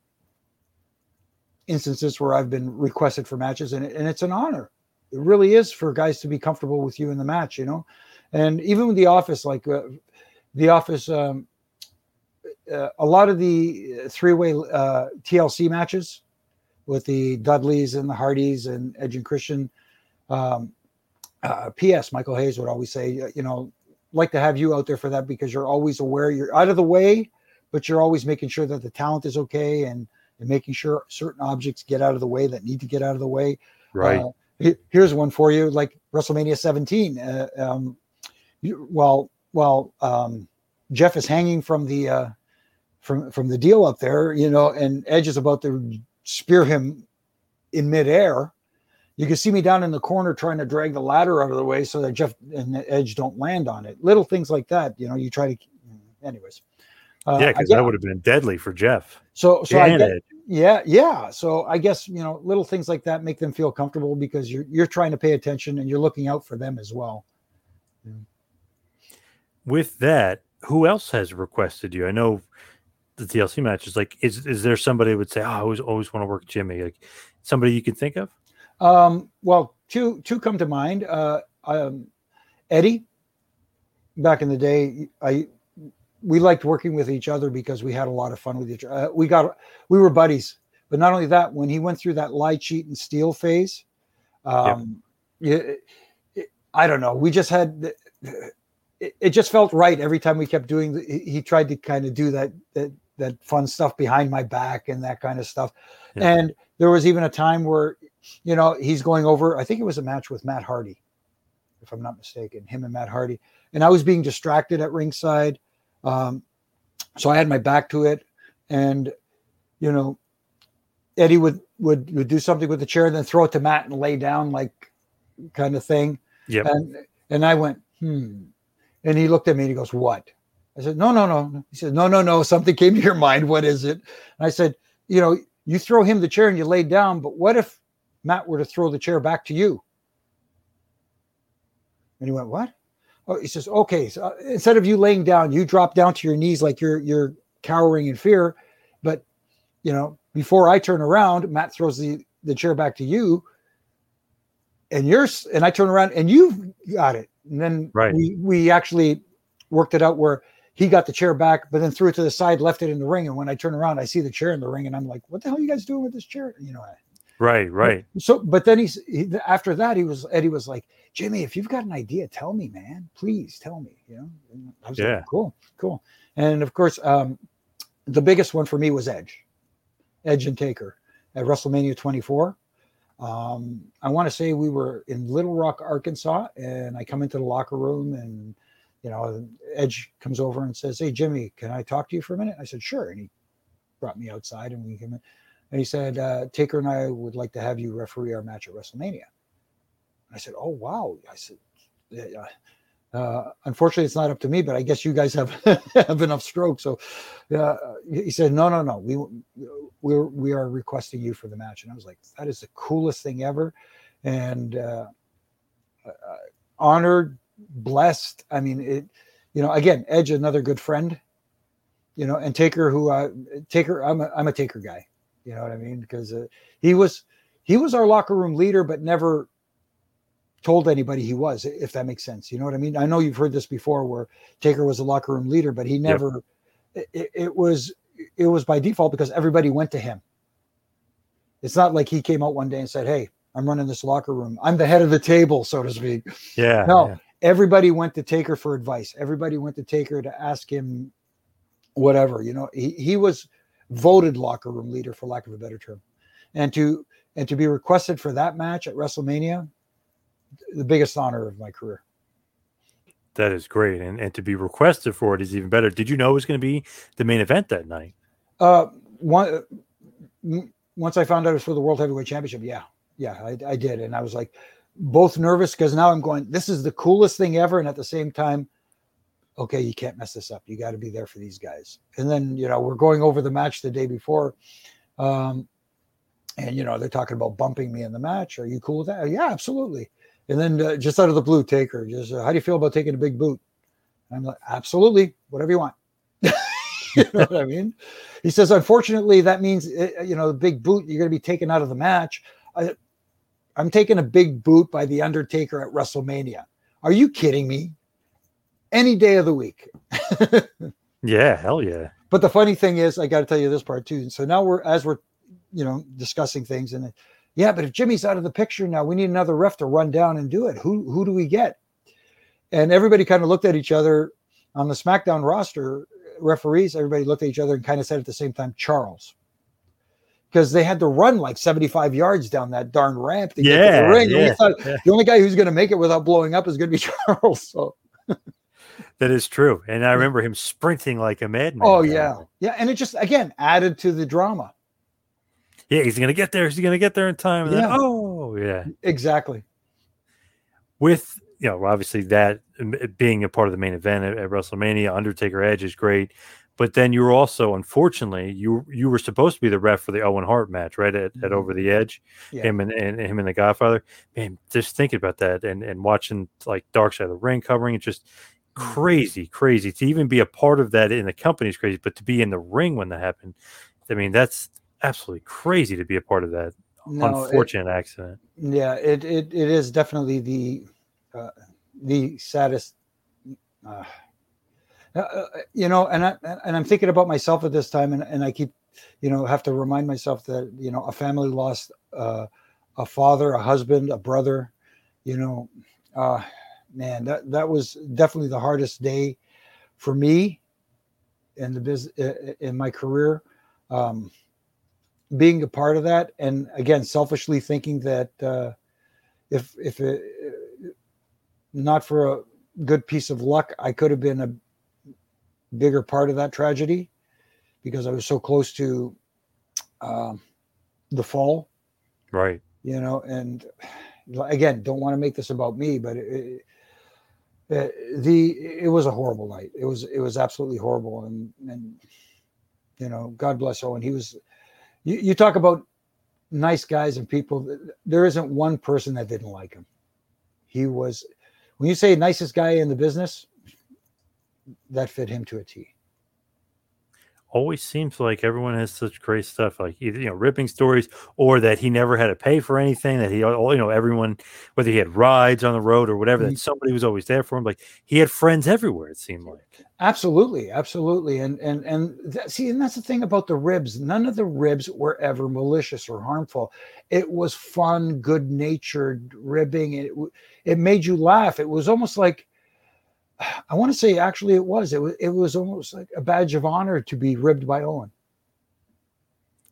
Speaker 7: instances where I've been requested for matches, and, and it's an honor. It really is for guys to be comfortable with you in the match. You know, and even with the office, like uh, the office, um, uh, a lot of the three-way uh, TLC matches with the Dudleys and the Hardys and Edge and Christian. Um, uh, P.S. Michael Hayes would always say, uh, you know, like to have you out there for that because you're always aware you're out of the way, but you're always making sure that the talent is okay and, and making sure certain objects get out of the way that need to get out of the way. Uh, he- here's one for you, like WrestleMania 17. Uh, um, you, well, well, um, Jeff is hanging from the uh, from from the deal up there, you know, and Edge is about to spear him in midair. You can see me down in the corner trying to drag the ladder out of the way so that Jeff and Edge don't land on it. Little things like that, you know. You try to, anyways. Uh,
Speaker 2: yeah, because that would have been deadly for Jeff.
Speaker 7: so so I get, Yeah, yeah. So I guess you know little things like that make them feel comfortable because you're you're trying to pay attention and you're looking out for them as well.
Speaker 2: With that, who else has requested you? I know the TLC matches. Like, is is there somebody who would say, oh, I always always want to work Jimmy? Like somebody you can think of?
Speaker 7: Um, well, two two come to mind. Uh, um, Eddie, back in the day, I we liked working with each other because we had a lot of fun with each other. Uh, we got we were buddies, but not only that, when he went through that lie, cheat, and steal phase, um, it, it, I don't know. We just had it, it, just felt right every time we kept doing. The, he, he tried to kind of do that that that fun stuff behind my back and that kind of stuff, yeah. and there was even a time where you know, he's going over, I think it was a match with Matt Hardy, if I'm not mistaken, him and Matt Hardy. And I was being distracted at ringside. Um, so I had my back to it. And, you know, Eddie would, would, would do something with the chair and then throw it to Matt and lay down like kind of thing.
Speaker 2: Yeah.
Speaker 7: And, and I went, hmm. And he looked at me and he goes, what? I said, no, no, no. He said, no, no, no. Something came to your mind. What is it? And I said, you know, you throw him the chair and you lay down, but what if Matt were to throw the chair back to you? And he went, What? Oh, he says, Okay, so uh, instead of you laying down, you drop down to your knees like you're you're cowering in fear. But you know, before I turn around, Matt throws the, the chair back to you. And you're and I turn around and you've got it. And then
Speaker 2: right.
Speaker 7: we we actually worked it out where he got the chair back, but then threw it to the side, left it in the ring. And when I turn around, I see the chair in the ring, and I'm like, "What the hell are you guys doing with this chair?" You know,
Speaker 2: Right, right.
Speaker 7: So, but then he's he, after that, he was Eddie was like, Jimmy, if you've got an idea, tell me, man. Please tell me. You know, and I was
Speaker 2: yeah.
Speaker 7: like, cool, cool. And of course, um, the biggest one for me was Edge, Edge and Taker at WrestleMania 24. Um, I want to say we were in Little Rock, Arkansas, and I come into the locker room and you know, Edge comes over and says, Hey, Jimmy, can I talk to you for a minute? I said, Sure. And he brought me outside and we came in and he said, uh, Taker and I would like to have you referee our match at WrestleMania. I said, Oh, wow. I said, uh, unfortunately, it's not up to me, but I guess you guys have have enough stroke. So, he said, "No, no, no. We we're we are requesting you for the match." And I was like, "That is the coolest thing ever," and uh, uh honored, blessed. I mean, it. You know, again, Edge, another good friend. You know, and Taker, who uh, Taker, I'm a I'm a Taker guy. You know what I mean? Because uh, he was he was our locker room leader, but never told anybody he was, if that makes sense. You know what I mean? I know you've heard this before, where Taker was a locker room leader, but he never. Yep. It, it was it was by default because everybody went to him. It's not like he came out one day and said, "Hey, I'm running this locker room. I'm the head of the table, so to speak."
Speaker 2: Yeah.
Speaker 7: No,
Speaker 2: yeah.
Speaker 7: Everybody went to Taker for advice. Everybody went to Taker to ask him whatever. You know, he he was voted locker room leader for lack of a better term. And to and to be requested for that match at wrestlemania the biggest honor of my career.
Speaker 2: That is great. And, and to be requested for it is even better. Did you know it was going to be the main event that night?
Speaker 7: Uh one once i found out it was for the world heavyweight championship yeah. Yeah i, I did. And i was like both nervous because now i'm going this is the coolest thing ever and at the same time okay, you can't mess this up. You got to be there for these guys. And then, you know, we're going over the match the day before. Um, and, you know, they're talking about bumping me in the match. Are you cool with that? Yeah, absolutely. And then uh, just out of the blue, Taker, just uh, how do you feel about taking a big boot? And I'm like, absolutely, whatever you want. you know what I mean? He says, unfortunately, that means, uh, you know, the big boot, you're going to be taken out of the match. I, I'm taking a big boot by The Undertaker at WrestleMania. Are you kidding me? any day of the week.
Speaker 2: yeah, hell yeah.
Speaker 7: But the funny thing is, I got to tell you this part too. So now we're as we're, you know, discussing things, and yeah, but if Jimmy's out of the picture now, we need another ref to run down and do it. Who who do we get? And everybody kind of looked at each other on the SmackDown roster. Referees, everybody looked at each other and kind of said at the same time, Charles because they had to run like 75 yards down that darn ramp to
Speaker 2: yeah,
Speaker 7: get to the ring.
Speaker 2: Yeah,
Speaker 7: thought,
Speaker 2: yeah.
Speaker 7: The only guy who's going to make it without blowing up is going to be Charles. So
Speaker 2: that is true. And I remember him sprinting like a madman.
Speaker 7: Oh yeah. Yeah. And it just again added to the drama.
Speaker 2: Yeah, he's gonna get there. He's gonna get there in time.
Speaker 7: Yeah.
Speaker 2: then, oh yeah.
Speaker 7: Exactly.
Speaker 2: With you know, obviously that being a part of the main event at, at WrestleMania, Undertaker Edge is great. But then you were also, unfortunately, you you were supposed to be the ref for the Owen Hart match, right? At, at
Speaker 7: Mhm.
Speaker 2: Over the Edge,
Speaker 7: Yeah.
Speaker 2: him and, and him and the Godfather. Man, just thinking about that and and watching like Dark Side of the Ring covering it, just
Speaker 7: Mm.
Speaker 2: crazy, crazy to even be a part of that in the company is crazy, but to be in the ring when that happened, I mean, that's absolutely crazy to be a part of that
Speaker 7: No, it-
Speaker 2: unfortunate accident.
Speaker 7: yeah, it, it it is definitely the uh, the saddest. Uh, uh, uh, you know, and I and I'm thinking about myself at this time, and, and I keep, you know, have to remind myself that you know a family lost uh, a father, a husband, a brother. You know, uh, man, that that was definitely the hardest day for me in the business in my career. Um, being a part of that, and again, selfishly thinking that uh, if if it, not for a good piece of luck, I could have been a bigger part of that tragedy because I was so close to um, the fall.
Speaker 2: Right.
Speaker 7: you know and again don't want to make this about me but it, it, the it was a horrible night. It was it was absolutely horrible. And and you know god bless owen. He was you, you talk about nice guys and people. There isn't one person that didn't like him. He was when you say nicest guy in the business that fit him to a t
Speaker 2: always seems like everyone has such great stuff like either you know ripping stories or that he never had to pay for anything that he all you know everyone whether he had rides on the road or whatever that mm. somebody was always there for him like he had friends everywhere it seemed like
Speaker 7: Absolutely, absolutely, and and and that, see, and that's the thing about the ribs. None of the ribs were ever malicious or harmful. It was fun, good-natured ribbing. It it made you laugh. It was almost like I want to say, actually, it was. It was it was almost like a badge of honor to be ribbed by Owen.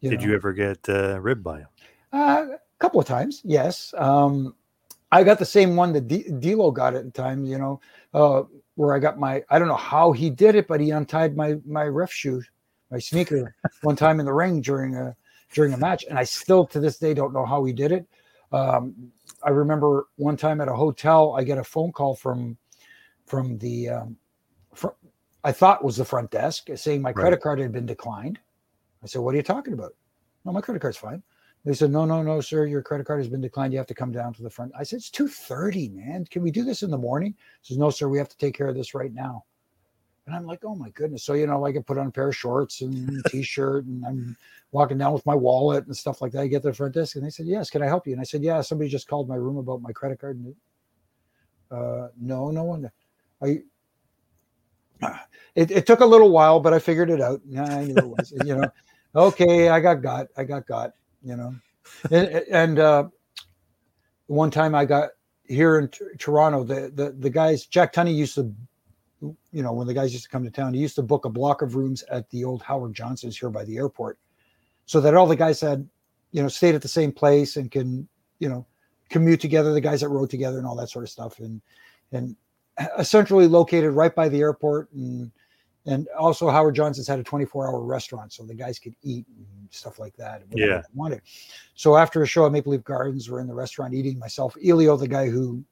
Speaker 2: did
Speaker 7: know?
Speaker 2: you ever get uh, ribbed by him
Speaker 7: Uh, a couple of times, yes. Um, I got the same one that D- D'Lo got at the time. You know, uh, where I got my I don't know how he did it, but he untied my my ref shoe, my sneaker, one time in the ring during a during a match, and I still to this day don't know how he did it. Um, I remember one time at a hotel, I get a phone call from from the um, fr- I thought was the front desk saying my credit
Speaker 2: Right.
Speaker 7: card had been declined. I said, "What are you talking about?" No, my credit card's fine. They said, "No, no, no, sir. Your credit card has been declined. You have to come down to the front." I said, "It's two thirty, man. Can we do this in the morning?" He says, "No, sir. We have to take care of this right now." And I'm like, "Oh my goodness!" So you know, like I put on a pair of shorts and a t-shirt, and I'm walking down with my wallet and stuff like that. I get to the front desk, and they said, "Yes, can I help you?" And I said, "Yeah, somebody just called my room about my credit card." And uh, no, no one. I. It, it took a little while, but I figured it out. Yeah, I knew it was. you know, okay, I got got, I got got. You know, and, and uh, one time I got here in T- Toronto, the, the the guys Jack Tunney used to, you know, when the guys used to come to town, he used to book a block of rooms at the old Howard Johnson's here by the airport, so that all the guys had, you know, stayed at the same place and can, you know, commute together. The guys that rode together and all that sort of stuff, and and Uh, essentially located right by the airport and and also Howard Johnson's had a 24 hour restaurant so the guys could eat and stuff like that.
Speaker 2: Yeah.
Speaker 7: they Wanted. So after a show at Maple Leaf Gardens, we're in the restaurant eating myself, Elio, the guy who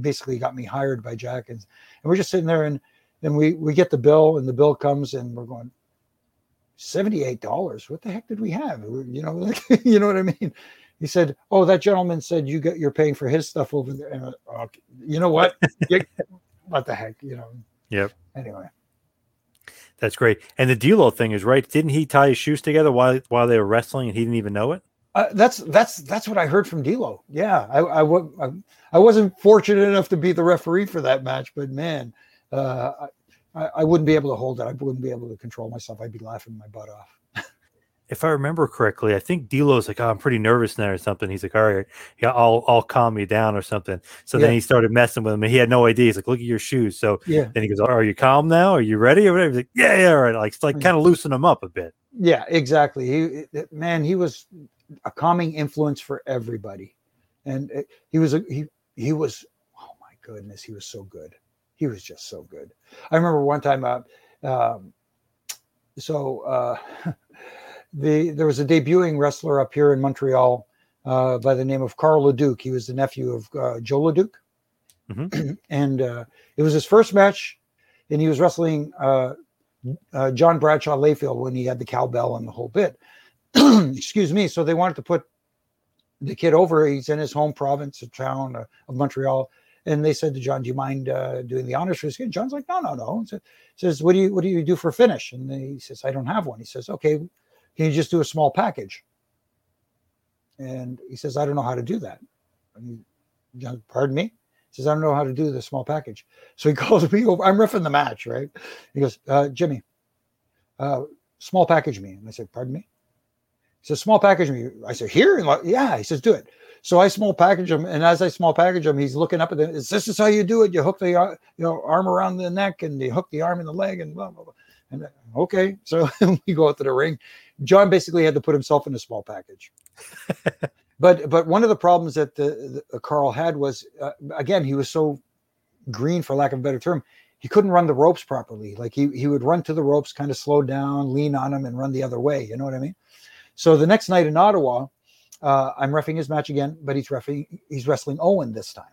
Speaker 7: basically got me hired by Jack, and, and we're just sitting there and and we we get the bill and the bill comes and we're going seventy-eight dollars. What the heck did we have? You know, like, you know what I mean? He said, "Oh, that gentleman said you get you're paying for his stuff over there." And I, okay, you know what? What the heck? You know.
Speaker 2: Yep.
Speaker 7: Anyway,
Speaker 2: that's great and the D'Lo thing is right didn't he tie his shoes together while while they were wrestling and he didn't even know it
Speaker 7: uh, that's that's that's what I heard from D'Lo. Yeah, I I, I I wasn't fortunate enough to be the referee for that match, but man, uh, I I wouldn't be able to hold it. I wouldn't be able to control myself. I'd be laughing my butt off.
Speaker 2: If I remember correctly, I think D'Lo's like, oh, I'm pretty nervous now or something. He's like, all right, yeah, I'll I'll calm you down or something. So then he started messing with him, and he had no idea. He's like, look at your shoes. So
Speaker 7: Yeah.
Speaker 2: then he goes, are you calm now? Are you ready? Or whatever. He's like, yeah, yeah, all right. Like it's like
Speaker 7: Mm.
Speaker 2: kind of loosen him up a bit.
Speaker 7: Yeah, exactly. He man, he was a calming influence for everybody, and it- he was a he he was. Oh my goodness, he was so good. He was just so good. I remember one time. Uh, um, so uh, the there was a debuting wrestler up here in Montreal uh, by the name of Carl Leduc. He was the nephew of uh, Joe Leduc, and uh, it was his first match, and he was wrestling uh, uh, John Bradshaw Layfield when he had the cowbell and the whole bit. Excuse me. So they wanted to put the kid over. He's in his home province, a town uh, of Montreal, and they said to John, "Do you mind uh, doing the honors for this kid?" John's like, "No, no, no." So, says, "What do you What do you do for finish?" And he says, "I don't have one." He says, "Okay, can you just do a small package?" And he says, "I don't know how to do that." And John, pardon me. He says, "I don't know how to do the small package." So he calls me over. I'm riffing the match, right? He goes, uh, "Jimmy, uh, small package me." And I said, "Pardon me." He says, "Small package me." I said, "Here?" And like, yeah. He says, "Do it." So I small package him, and as I small package him, he's looking up at it. This is how you do it. You hook the uh, you know arm around the neck, and you hook the arm in the leg, and blah blah blah. And uh, okay, so we go out to the ring. John basically had to put himself in a small package. but but one of the problems that the, the Carl had was uh, again he was so green for lack of a better term he couldn't run the ropes properly like he, he would run to the ropes kind of slow down lean on them and run the other way you know what i mean so the next night in ottawa uh, i'm refing his match again but he's refing he's wrestling owen this time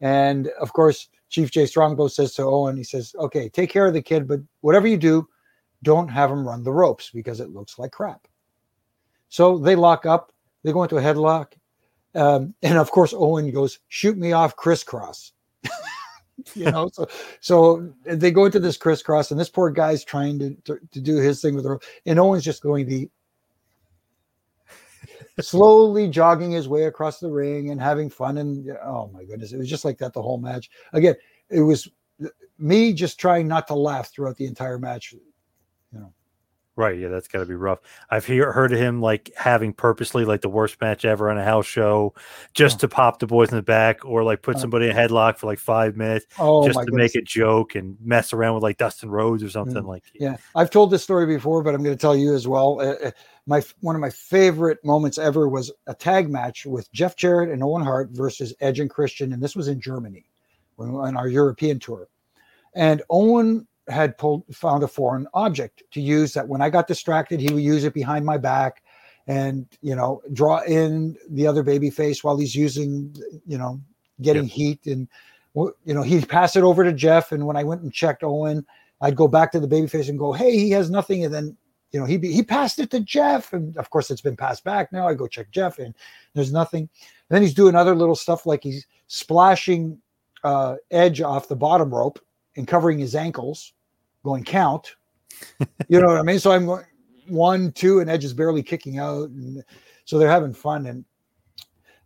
Speaker 7: and of course chief jay strongbow says to owen he says okay take care of the kid but whatever you do don't have him run the ropes because it looks like crap so they lock up they go into a headlock. Um, and of course, Owen goes, shoot me off crisscross. you know, so so they go into this crisscross, and this poor guy's trying to, to, to do his thing with the rope, and Owen's just going to slowly jogging his way across the ring and having fun. And oh my goodness, it was just like that the whole match. Again, it was me just trying not to laugh throughout the entire match.
Speaker 2: Right, yeah, that's got to be rough. I've hear, heard of him like having purposely like the worst match ever on a house show, just
Speaker 7: Oh.
Speaker 2: to pop the boys in the back, or like put
Speaker 7: Oh.
Speaker 2: somebody in a headlock for like five minutes,
Speaker 7: Oh
Speaker 2: just to
Speaker 7: goodness.
Speaker 2: make a joke and mess around with like Dustin Rhodes or something like.
Speaker 7: Yeah, I've told this story before, but I'm going to tell you as well. Uh, uh, my one of my favorite moments ever was a tag match with Jeff Jarrett and Owen Hart versus Edge and Christian, and this was in Germany, on our European tour. And Owen had pulled found a foreign object to use that when I got distracted, he would use it behind my back, and you know draw in the other baby face while he's using you know getting heat and you know he'd pass it over to Jeff, and when I went and checked Owen. I'd go back to the baby face and go, "Hey, he has nothing," and then you know he be, he passed it to Jeff, and of course it's been passed back. Now I go check Jeff, and there's nothing. And then he's doing other little stuff like he's splashing uh, Edge off the bottom rope and covering his ankles, going count. you know what I mean? So I'm going one, two, and Edge is barely kicking out, and so they're having fun. And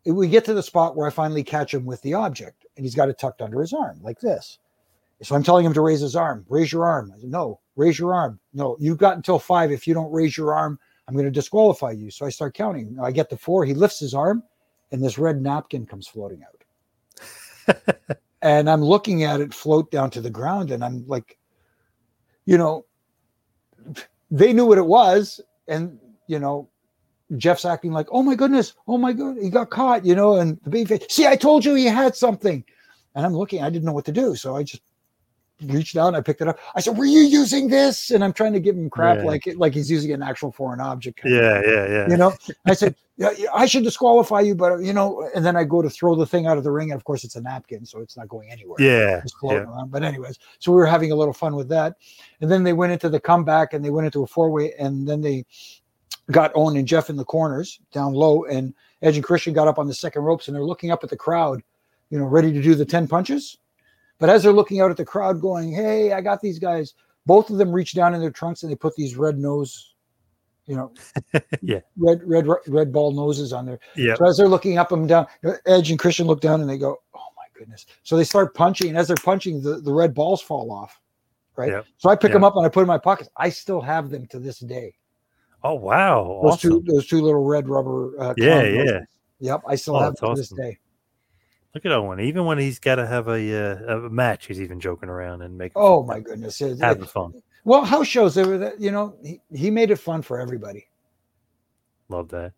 Speaker 7: we get to the spot where I finally catch him with the object, and he's got it tucked under his arm like this. So I'm telling him to raise his arm. Raise your arm. I said, no, raise your arm. No, you've got until five. If you don't raise your arm, I'm going to disqualify you. So I start counting. I get to four. He lifts his arm, and this red napkin comes floating out. and I'm looking at it float down to the ground, and I'm like, you know, they knew what it was, and you know, Jeff's acting like, oh my goodness, oh my god, he got caught, you know, and the baby see, I told you he had something. And I'm looking, I didn't know what to do. So I just reached out and I picked it up. I said, Were you using this? And I'm trying to give him crap
Speaker 2: Yeah.
Speaker 7: like like he's using an actual foreign object. kind
Speaker 2: Yeah, yeah, yeah.
Speaker 7: You know, I said, yeah, I should disqualify you, but you know, and then I go to throw the thing out of the ring, and of course it's a napkin, so it's not going anywhere
Speaker 2: yeah,
Speaker 7: just floating
Speaker 2: yeah.
Speaker 7: around. But anyways, so we were having a little fun with that, and then they went into the comeback and they went into a four way, and then they got Owen and Jeff in the corners down low, and Edge and Christian got up on the second ropes, and they're looking up at the crowd, you know, ready to do the ten punches. But as they're looking out at the crowd, going, "Hey, I got these guys," both of them reach down in their trunks and they put these red nose, you know,
Speaker 2: Yeah.
Speaker 7: red red red ball noses on there.
Speaker 2: Yeah.
Speaker 7: So as they're looking up and down, Edge and Christian look down and they go, "Oh my goodness!" So they start punching, and as they're punching, the, the red balls fall off. Right.
Speaker 2: Yep.
Speaker 7: So I pick
Speaker 2: Yep.
Speaker 7: them up and I put them in my pockets. I still have them to this day.
Speaker 2: Oh wow,
Speaker 7: Those
Speaker 2: awesome.
Speaker 7: two, those two little red rubber. Uh,
Speaker 2: Yeah, yeah.
Speaker 7: noses. Yep, I still
Speaker 2: Oh,
Speaker 7: have them to this day.
Speaker 2: Look at Owen. Even when he's got to have a uh, a match, he's even joking around and making.
Speaker 7: Oh
Speaker 2: fun,
Speaker 7: my goodness!
Speaker 2: Having
Speaker 7: it-
Speaker 2: fun.
Speaker 7: well, house shows. They were, that- you know, he, he made it fun for everybody.
Speaker 2: Love that.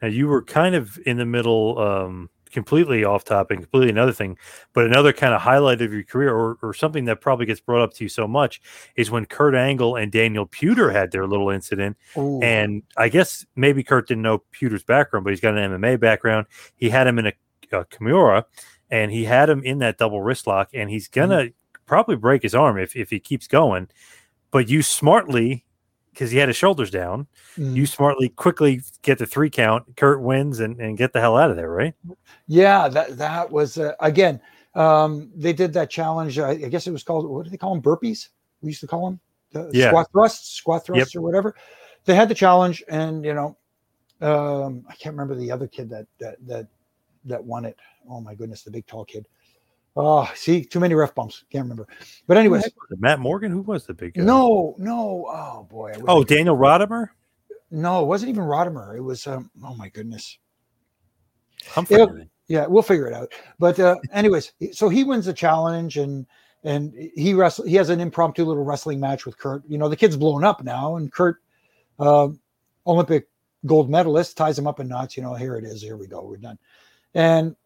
Speaker 2: Now you were kind of in the middle, um, completely off topic, completely another thing, but another kind of highlight of your career, or, or something that probably gets brought up to you so much, is when Kurt Angle and Daniel Puder had their little incident.
Speaker 7: Ooh.
Speaker 2: And I guess maybe Kurt didn't know Puder's background, but he's got an MMA background. He had him in a, a Kimura, and he had him in that double wrist lock, and he's gonna probably break his arm if if he keeps going. but you smartly, because he had his shoulders down,
Speaker 7: Mm.
Speaker 2: you smartly quickly get the three count. Kurt wins and, and get the hell out of there, right?
Speaker 7: Yeah, that that was uh, again. Um, they did that challenge. I, I guess it was called. What do they call them? Burpees. We used to call them the
Speaker 2: Yeah.
Speaker 7: squat thrusts, squat thrusts, or whatever. They had the challenge, and you know, um, I can't remember the other kid that that that that won it. Oh my goodness, the big tall kid. Oh, see, too many ref bumps. Can't remember. But anyways,
Speaker 2: Matt Morgan, who was the big guy?
Speaker 7: no, no. Oh boy.
Speaker 2: Oh, Daniel Rodimer.
Speaker 7: no, it wasn't even Rodimer. It was. Um, oh my goodness. It'll- yeah we'll figure it out but uh anyways so he wins the challenge and and he wrestle he has an impromptu little wrestling match with kurt you know the kid's blown up now and kurt uh, olympic gold medalist ties him up in knots you know here it is here we go we're done and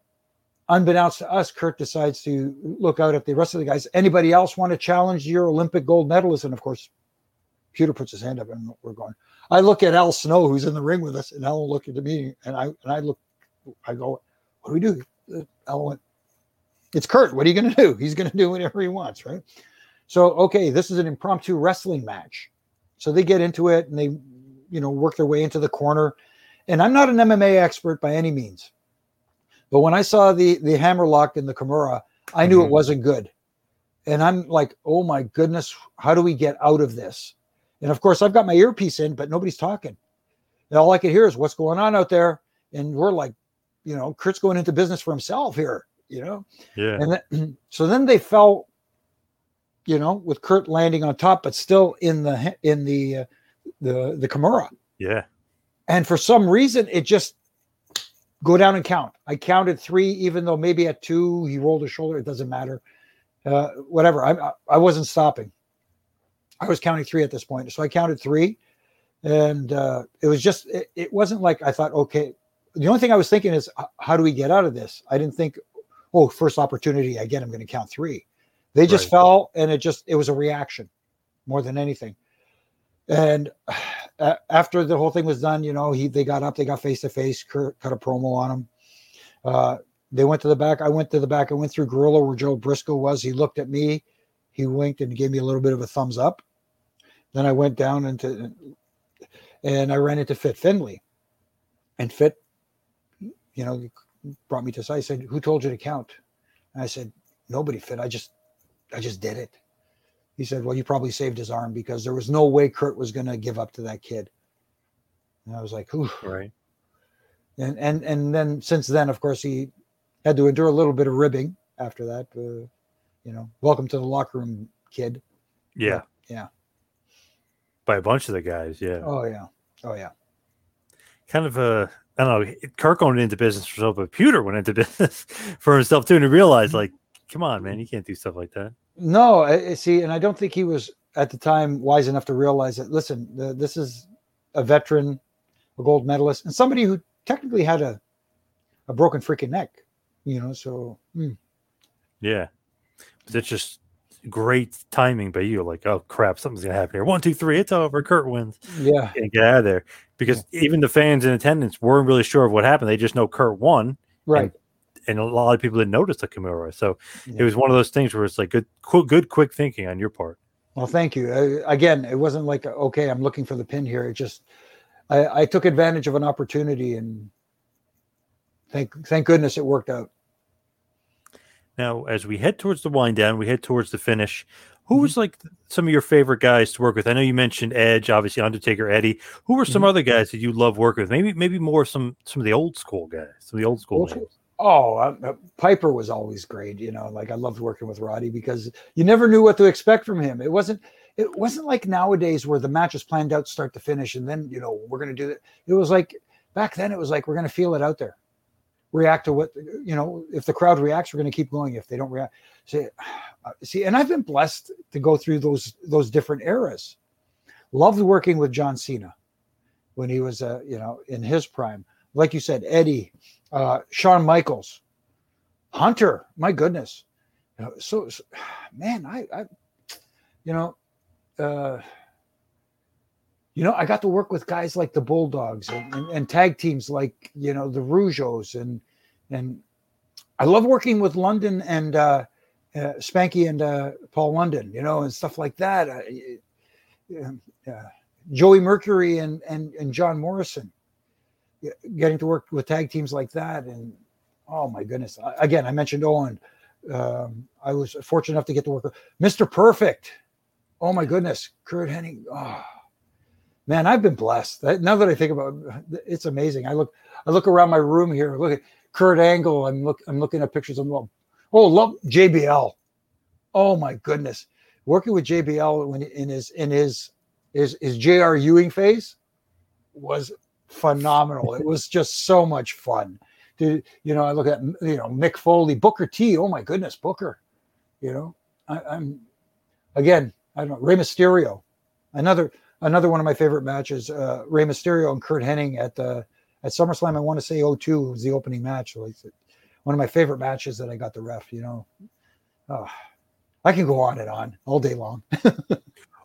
Speaker 7: unbeknownst to us kurt decides to look out at the rest of the guys anybody else want to challenge your olympic gold medalist and of course Puder puts his hand up and we're going. I look at Al Snow, who's in the ring with us, and Al look at me, and I and I look, I go, what do we do? Uh, Al went, it's Kurt. What are you going to do? He's going to do whatever he wants, right? So okay, this is an impromptu wrestling match. So they get into it and they, you know, work their way into the corner. And I'm not an MMA expert by any means, but when I saw the the hammerlock in the Kimura, I knew it
Speaker 2: Mhm.
Speaker 7: wasn't good. And I'm like, oh my goodness, how do we get out of this? And of course, I've got my earpiece in, but nobody's talking. And all I could hear is what's going on out there. And we're like, you know, Kurt's going into business for himself here, you know.
Speaker 2: Yeah.
Speaker 7: And then, so then they fell, you know, with Kurt landing on top, but still in the in the uh, the the Kimura.
Speaker 2: Yeah.
Speaker 7: And for some reason, it just go down and count. I counted three, even though maybe at two he rolled his shoulder. It doesn't matter. Uh, whatever. I I- wasn't stopping. I was counting three at this point, so I counted three, and uh, it was just. It, it wasn't like I thought. Okay, the only thing I was thinking is, how do we get out of this? I didn't think, oh, first opportunity I get, I'm going to count three. They just
Speaker 2: Right.
Speaker 7: fell, and it just it was a reaction, more than anything. And a- after the whole thing was done, you know, he they got up, they got face to face. Cut a promo on him. Uh, they went to the back. I went to the back. I went through Gorilla where Joe Briscoe was. He looked at me, he winked and gave me a little bit of a thumbs up. Then I went down into, and I ran into Fit Finlay, and Fit, you know, brought me to side. I said, "Who told you to count?" And I said, "Nobody, Fit. I just, I just did it." He said, "Well, you probably saved his arm because there was no way Kurt was going to give up to that kid." And I was like, "Ooh."
Speaker 2: Right.
Speaker 7: and and and then since then, of course, he had to endure a little bit of ribbing after that. Uh, you know, welcome to the locker room, kid.
Speaker 2: Yeah.
Speaker 7: Yeah.
Speaker 2: By a bunch of the guys. Yeah.
Speaker 7: Oh yeah, oh yeah.
Speaker 2: Kind of a. I don't know. Kurt went into business for himself, but Puder went into business for himself too, and he realized, like, come on, man, you can't do stuff like that.
Speaker 7: No, I, see, and I don't think he was at the time wise enough to realize that. Listen, the, this is a veteran, a gold medalist, and somebody who technically had a a broken freaking neck. You know, so hmm.
Speaker 2: Yeah. But it's just great timing by you. Like, oh crap, something's gonna happen here. One, two, three, it's over. Kurt wins.
Speaker 7: yeah,
Speaker 2: Can't get out of there. Because even the fans in attendance weren't really sure of what happened. They just know Kurt won.
Speaker 7: right.
Speaker 2: And a lot of people didn't notice the Kimura. So
Speaker 7: Yeah.
Speaker 2: it was one of those things where it's like good qu- good quick thinking on your part.
Speaker 7: Well, thank you. Uh, again, it wasn't like okay, I'm looking for the pin here. It just I, I took advantage of an opportunity, and thank thank goodness it worked out.
Speaker 2: Now, as we head towards the wind down, we head towards the finish. Who
Speaker 7: Mm-hmm.
Speaker 2: was like some of your favorite guys to work with? I know you mentioned Edge, obviously Undertaker, Eddie. Who were
Speaker 7: Mm-hmm.
Speaker 2: some other guys that you love working with? Maybe, maybe more some some of the old school guys, some of the old school
Speaker 7: Old
Speaker 2: names.
Speaker 7: Oh, uh, uh, Piper was always great. You know, like I loved working with Roddy because you never knew what to expect from him. It wasn't it wasn't like nowadays where the match is planned out start to finish, and then you know we're going to do it. It was like back then. It was like we're going to feel it out there, react to what you know. If the crowd reacts, we're going to keep going. If they don't react, see, uh, see. And I've been blessed to go through those those different eras. Loved working with John Cena when he was, uh, you know, in his prime. Like you said, Eddie, uh, Shawn Michaels, Hunter. My goodness, You know, so, so man, I, I, you know, uh, you know, I got to work with guys like the Bulldogs and, and, and tag teams like you know the Rougeaus and and I love working with London and uh, uh, Spanky and uh, Paul London, you know, and stuff like that. Uh, Joey Mercury and and and John Morrison, getting to work with tag teams like that, and oh my goodness! I- Again, I mentioned Owen. Um, I was fortunate enough to get to work with Mr. Perfect. Oh my goodness, Curt Hennig. Oh, man, I've been blessed. Now that I think about it, it's amazing. I look, I look around my room here. Look at Kurt Angle. I'm look, I'm looking at pictures of well, oh, love JBL. Oh my goodness, working with JBL when in his in his his his J.R. Ewing phase was phenomenal. it was just so much fun. To, you know, I look at you know Mick Foley, Booker T. Oh my goodness, Booker. You know, I, I'm again. I don't know Rey Mysterio, another another one of my favorite matches. Uh, Rey Mysterio and Curt Hennig at the at SummerSlam. I want to say 02 was the opening match. Like one of my favorite matches that I got the ref. You know, oh, I can go on and on all day long.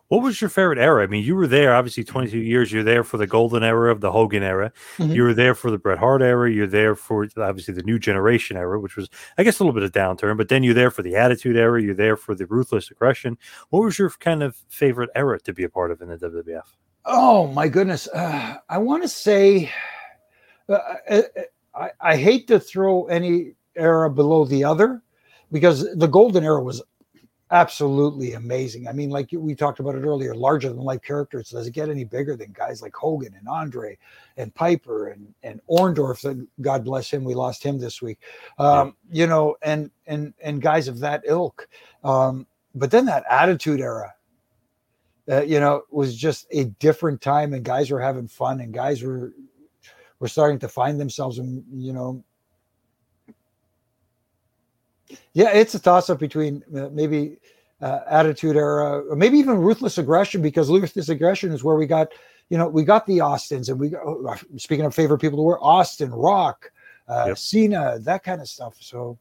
Speaker 2: What was your favorite era? I mean, you were there obviously 22 years. You're there for the golden era of the Hogan era.
Speaker 7: Mhm.
Speaker 2: You were there for the Bret Hart era. You're there for obviously the new generation era, which was, I guess, a little bit of downturn. But then you're there for the Attitude era. You're there for the Ruthless Aggression. What was your kind of favorite era to be a part of in the WWF?
Speaker 7: Oh my goodness! Uh, I want to say, uh, I, I, I hate to throw any era below the other, because the golden era was absolutely amazing. I mean, like we talked about it earlier, larger than life characters. Does it get any bigger than guys like Hogan and Andre and Piper and and Orndorff? That God bless him, we lost him this week. Um, You know, and and and guys of that ilk. Um, but then that Attitude Era, uh, you know, was just a different time, and guys were having fun, and guys were were starting to find themselves, and you know, yeah, it's a toss up between uh, maybe uh, Attitude Era, or maybe even Ruthless Aggression, because Ruthless Aggression is where we got, you know, we got the Austins, and we got, oh, speaking of favorite people to wear, Austin, Rock, uh,
Speaker 2: Yep.
Speaker 7: Cena, that kind of stuff. So,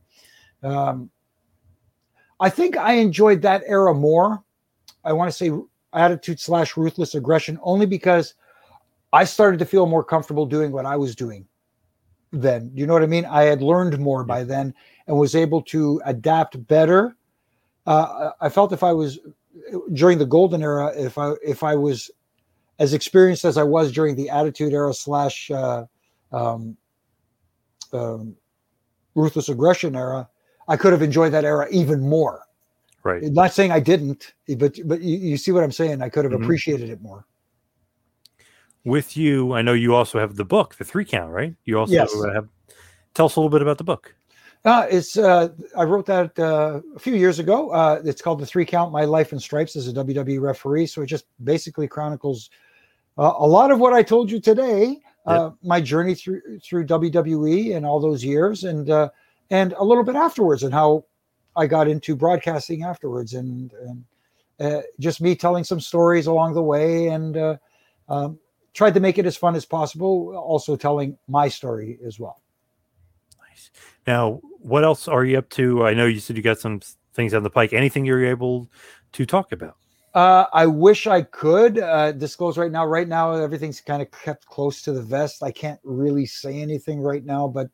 Speaker 7: um, I think I enjoyed that era more. I want to say attitude slash ruthless aggression only because I started to feel more comfortable doing what I was doing then. You know what I mean? I had learned more by then and was able to adapt better. Uh, I felt if I was during the golden era, if I if I was as experienced as I was during the attitude era slash uh, um, um, ruthless aggression era, I could have enjoyed that era even more.
Speaker 2: Right.
Speaker 7: Not saying I didn't, but but you, you see what I'm saying. I could have
Speaker 2: Mhm.
Speaker 7: appreciated it more.
Speaker 2: With you, I know you also have the book, the three count, right? You also
Speaker 7: Yes.
Speaker 2: uh, have. Tell us a little bit about the book.
Speaker 7: Uh, it's uh, I wrote that uh, a few years ago. Uh, it's called the Three Count: My Life in Stripes as a WWE referee. So it just basically chronicles uh, a lot of what I told you today. Uh, my journey through through WWE and all those years, and uh, and a little bit afterwards, and how I got into broadcasting afterwards, and, and uh, just me telling some stories along the way, and uh, um, tried to make it as fun as possible. Also telling my story as well.
Speaker 2: Nice. Now, what else are you up to? I know you said you got some things on the pike. Anything you're able to talk about?
Speaker 7: Uh, I wish I could uh, disclose right now. Right now, everything's kind of kept close to the vest. I can't really say anything right now, but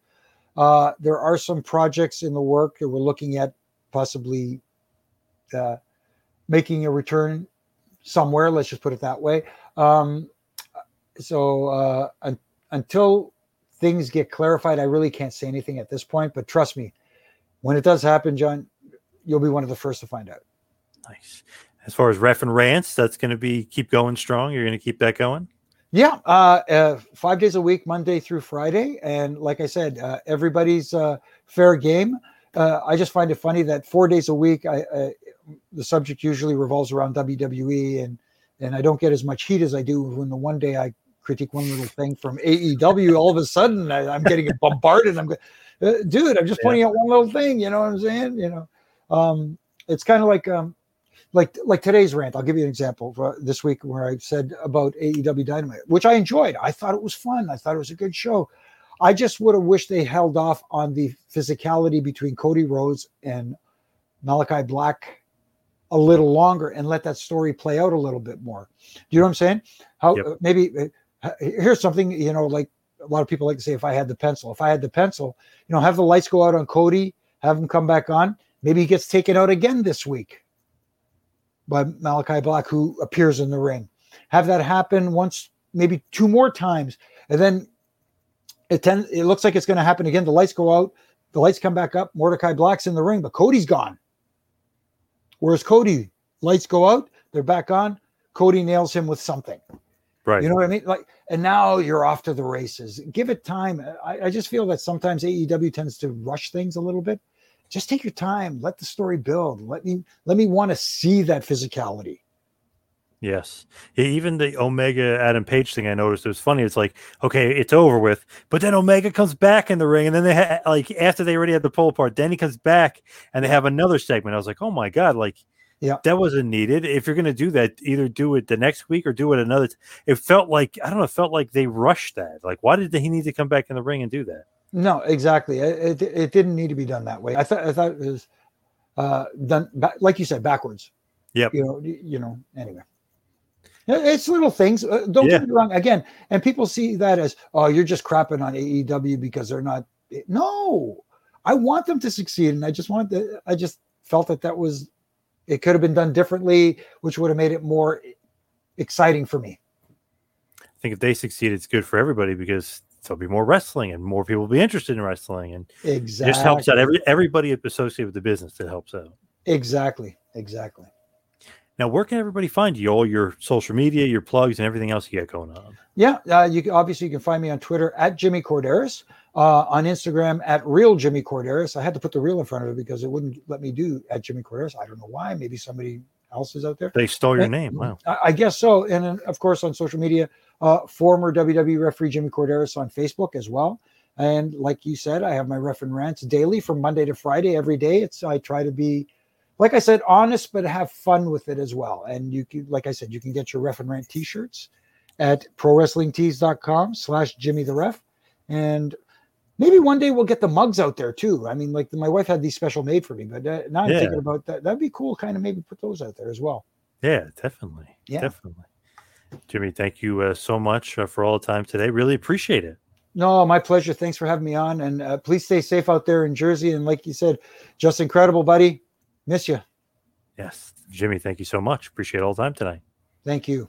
Speaker 7: uh, there are some projects in the work that we're looking at possibly uh, making a return somewhere. Let's just put it that way. Um, so uh, un- until things get clarified, I really can't say anything at this point. But trust me, when it does happen, John, you'll be one of the first to find out.
Speaker 2: Nice. As far as ref and rants, that's going to be keep going strong. You're going to keep that going.
Speaker 7: Yeah, uh, uh, five days a week, Monday through Friday, and like I said, uh, everybody's uh, fair game. Uh, I just find it funny that four days a week, I, the subject usually revolves around WWE, and and I don't get as much heat as I do when the one day I critique one little thing from AEW. All of a sudden, I, I'm getting bombarded. I'm, go- uh, dude, I'm just
Speaker 2: Yeah.
Speaker 7: pointing out one little thing. You know what I'm saying? You know, um, it's kind of like um, like like today's rant. I'll give you an example for this week where I said about AEW Dynamite, which I enjoyed. I thought it was fun. I thought it was a good show. I just would have wished they held off on the physicality between Cody Rhodes and Malakai Black a little longer and let that story play out a little bit more. Do you know what I'm saying? How
Speaker 2: Yep.
Speaker 7: uh, maybe uh, here's something you know like a lot of people like to say if I had the pencil, if I had the pencil, you know, have the lights go out on Cody, have him come back on. Maybe he gets taken out again this week by Malakai Black, who appears in the ring. Have that happen once, maybe two more times, and then it tends. It looks like it's going to happen again. The lights go out, the lights come back up. Mordecai Black's in the ring, but Cody's gone. Whereas Cody, lights go out, they're back on. Cody nails him with something.
Speaker 2: Right.
Speaker 7: You know what I mean? Like, and now you're off to the races. Give it time. I, I just feel that sometimes AEW tends to rush things a little bit. Just take your time. Let the story build. Let me let me want to see that physicality.
Speaker 2: Yes. Even the Omega Adam Page thing I noticed it was funny. It's like, okay, it's over with, but then Omega comes back in the ring, and then they ha- like after they already had the pull apart, then he comes back and they have another segment. I was like, oh my god, like,
Speaker 7: Yeah.
Speaker 2: that wasn't needed. If you're gonna do that, either do it the next week or do it another. T- it felt like I don't know. It felt like they rushed that. Like, why did he need to come back in the ring and do that?
Speaker 7: No, exactly. It, it, it didn't need to be done that way. I thought I thought it was uh, done ba- like you said backwards.
Speaker 2: Yep.
Speaker 7: You know. You know. Anyway. It's little things. Uh, don't
Speaker 2: Yeah.
Speaker 7: get me wrong. Again, and people see that as, oh, you're just crapping on AEW because they're not. No, I want them to succeed, and I just want the. I just felt that that was, it could have been done differently, which would have made it more exciting for me.
Speaker 2: I think if they succeed, it's good for everybody because there'll be more wrestling and more people will be interested in wrestling, and it
Speaker 7: Exactly.
Speaker 2: just helps out every everybody associated with the business. It helps out.
Speaker 7: Exactly. Exactly.
Speaker 2: Now, where can everybody find you? All your social media, your plugs, and everything else you got going on.
Speaker 7: Yeah, uh, you can, obviously you can find me on Twitter at Jimmy Korderas, uh, on Instagram at Real Jimmy Korderas. I had to put the real in front of it because it wouldn't let me do at Jimmy Korderas. I don't know why. Maybe somebody else is out there.
Speaker 2: They stole your
Speaker 7: Eh,
Speaker 2: name. Wow.
Speaker 7: I, I guess so. And then, of course, on social media, uh, former WWE referee Jimmy Korderas on Facebook as well. And like you said, I have my ref and rants daily from Monday to Friday every day. It's I try to be, like I said, honest but have fun with it as well. And you can, like I said, you can get your ref and rant T-shirts at prowrestlingtees.com slash Jimmy the Ref. And maybe one day we'll get the mugs out there too. I mean, like my wife had these special made for me, but uh, now I'm
Speaker 2: Yeah.
Speaker 7: thinking about that. That'd be cool. Kind of maybe put those out there as well.
Speaker 2: Yeah, definitely.
Speaker 7: Yeah.
Speaker 2: Definitely. Jimmy, thank you uh, so much uh, for all the time today. Really appreciate it.
Speaker 7: No, my pleasure. Thanks for having me on. And uh, please stay safe out there in Jersey. And like you said, Justin Credible, buddy. Miss you.
Speaker 2: Yes. Jimmy, thank you so much. Appreciate all the time tonight.
Speaker 7: Thank you.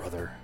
Speaker 2: brother.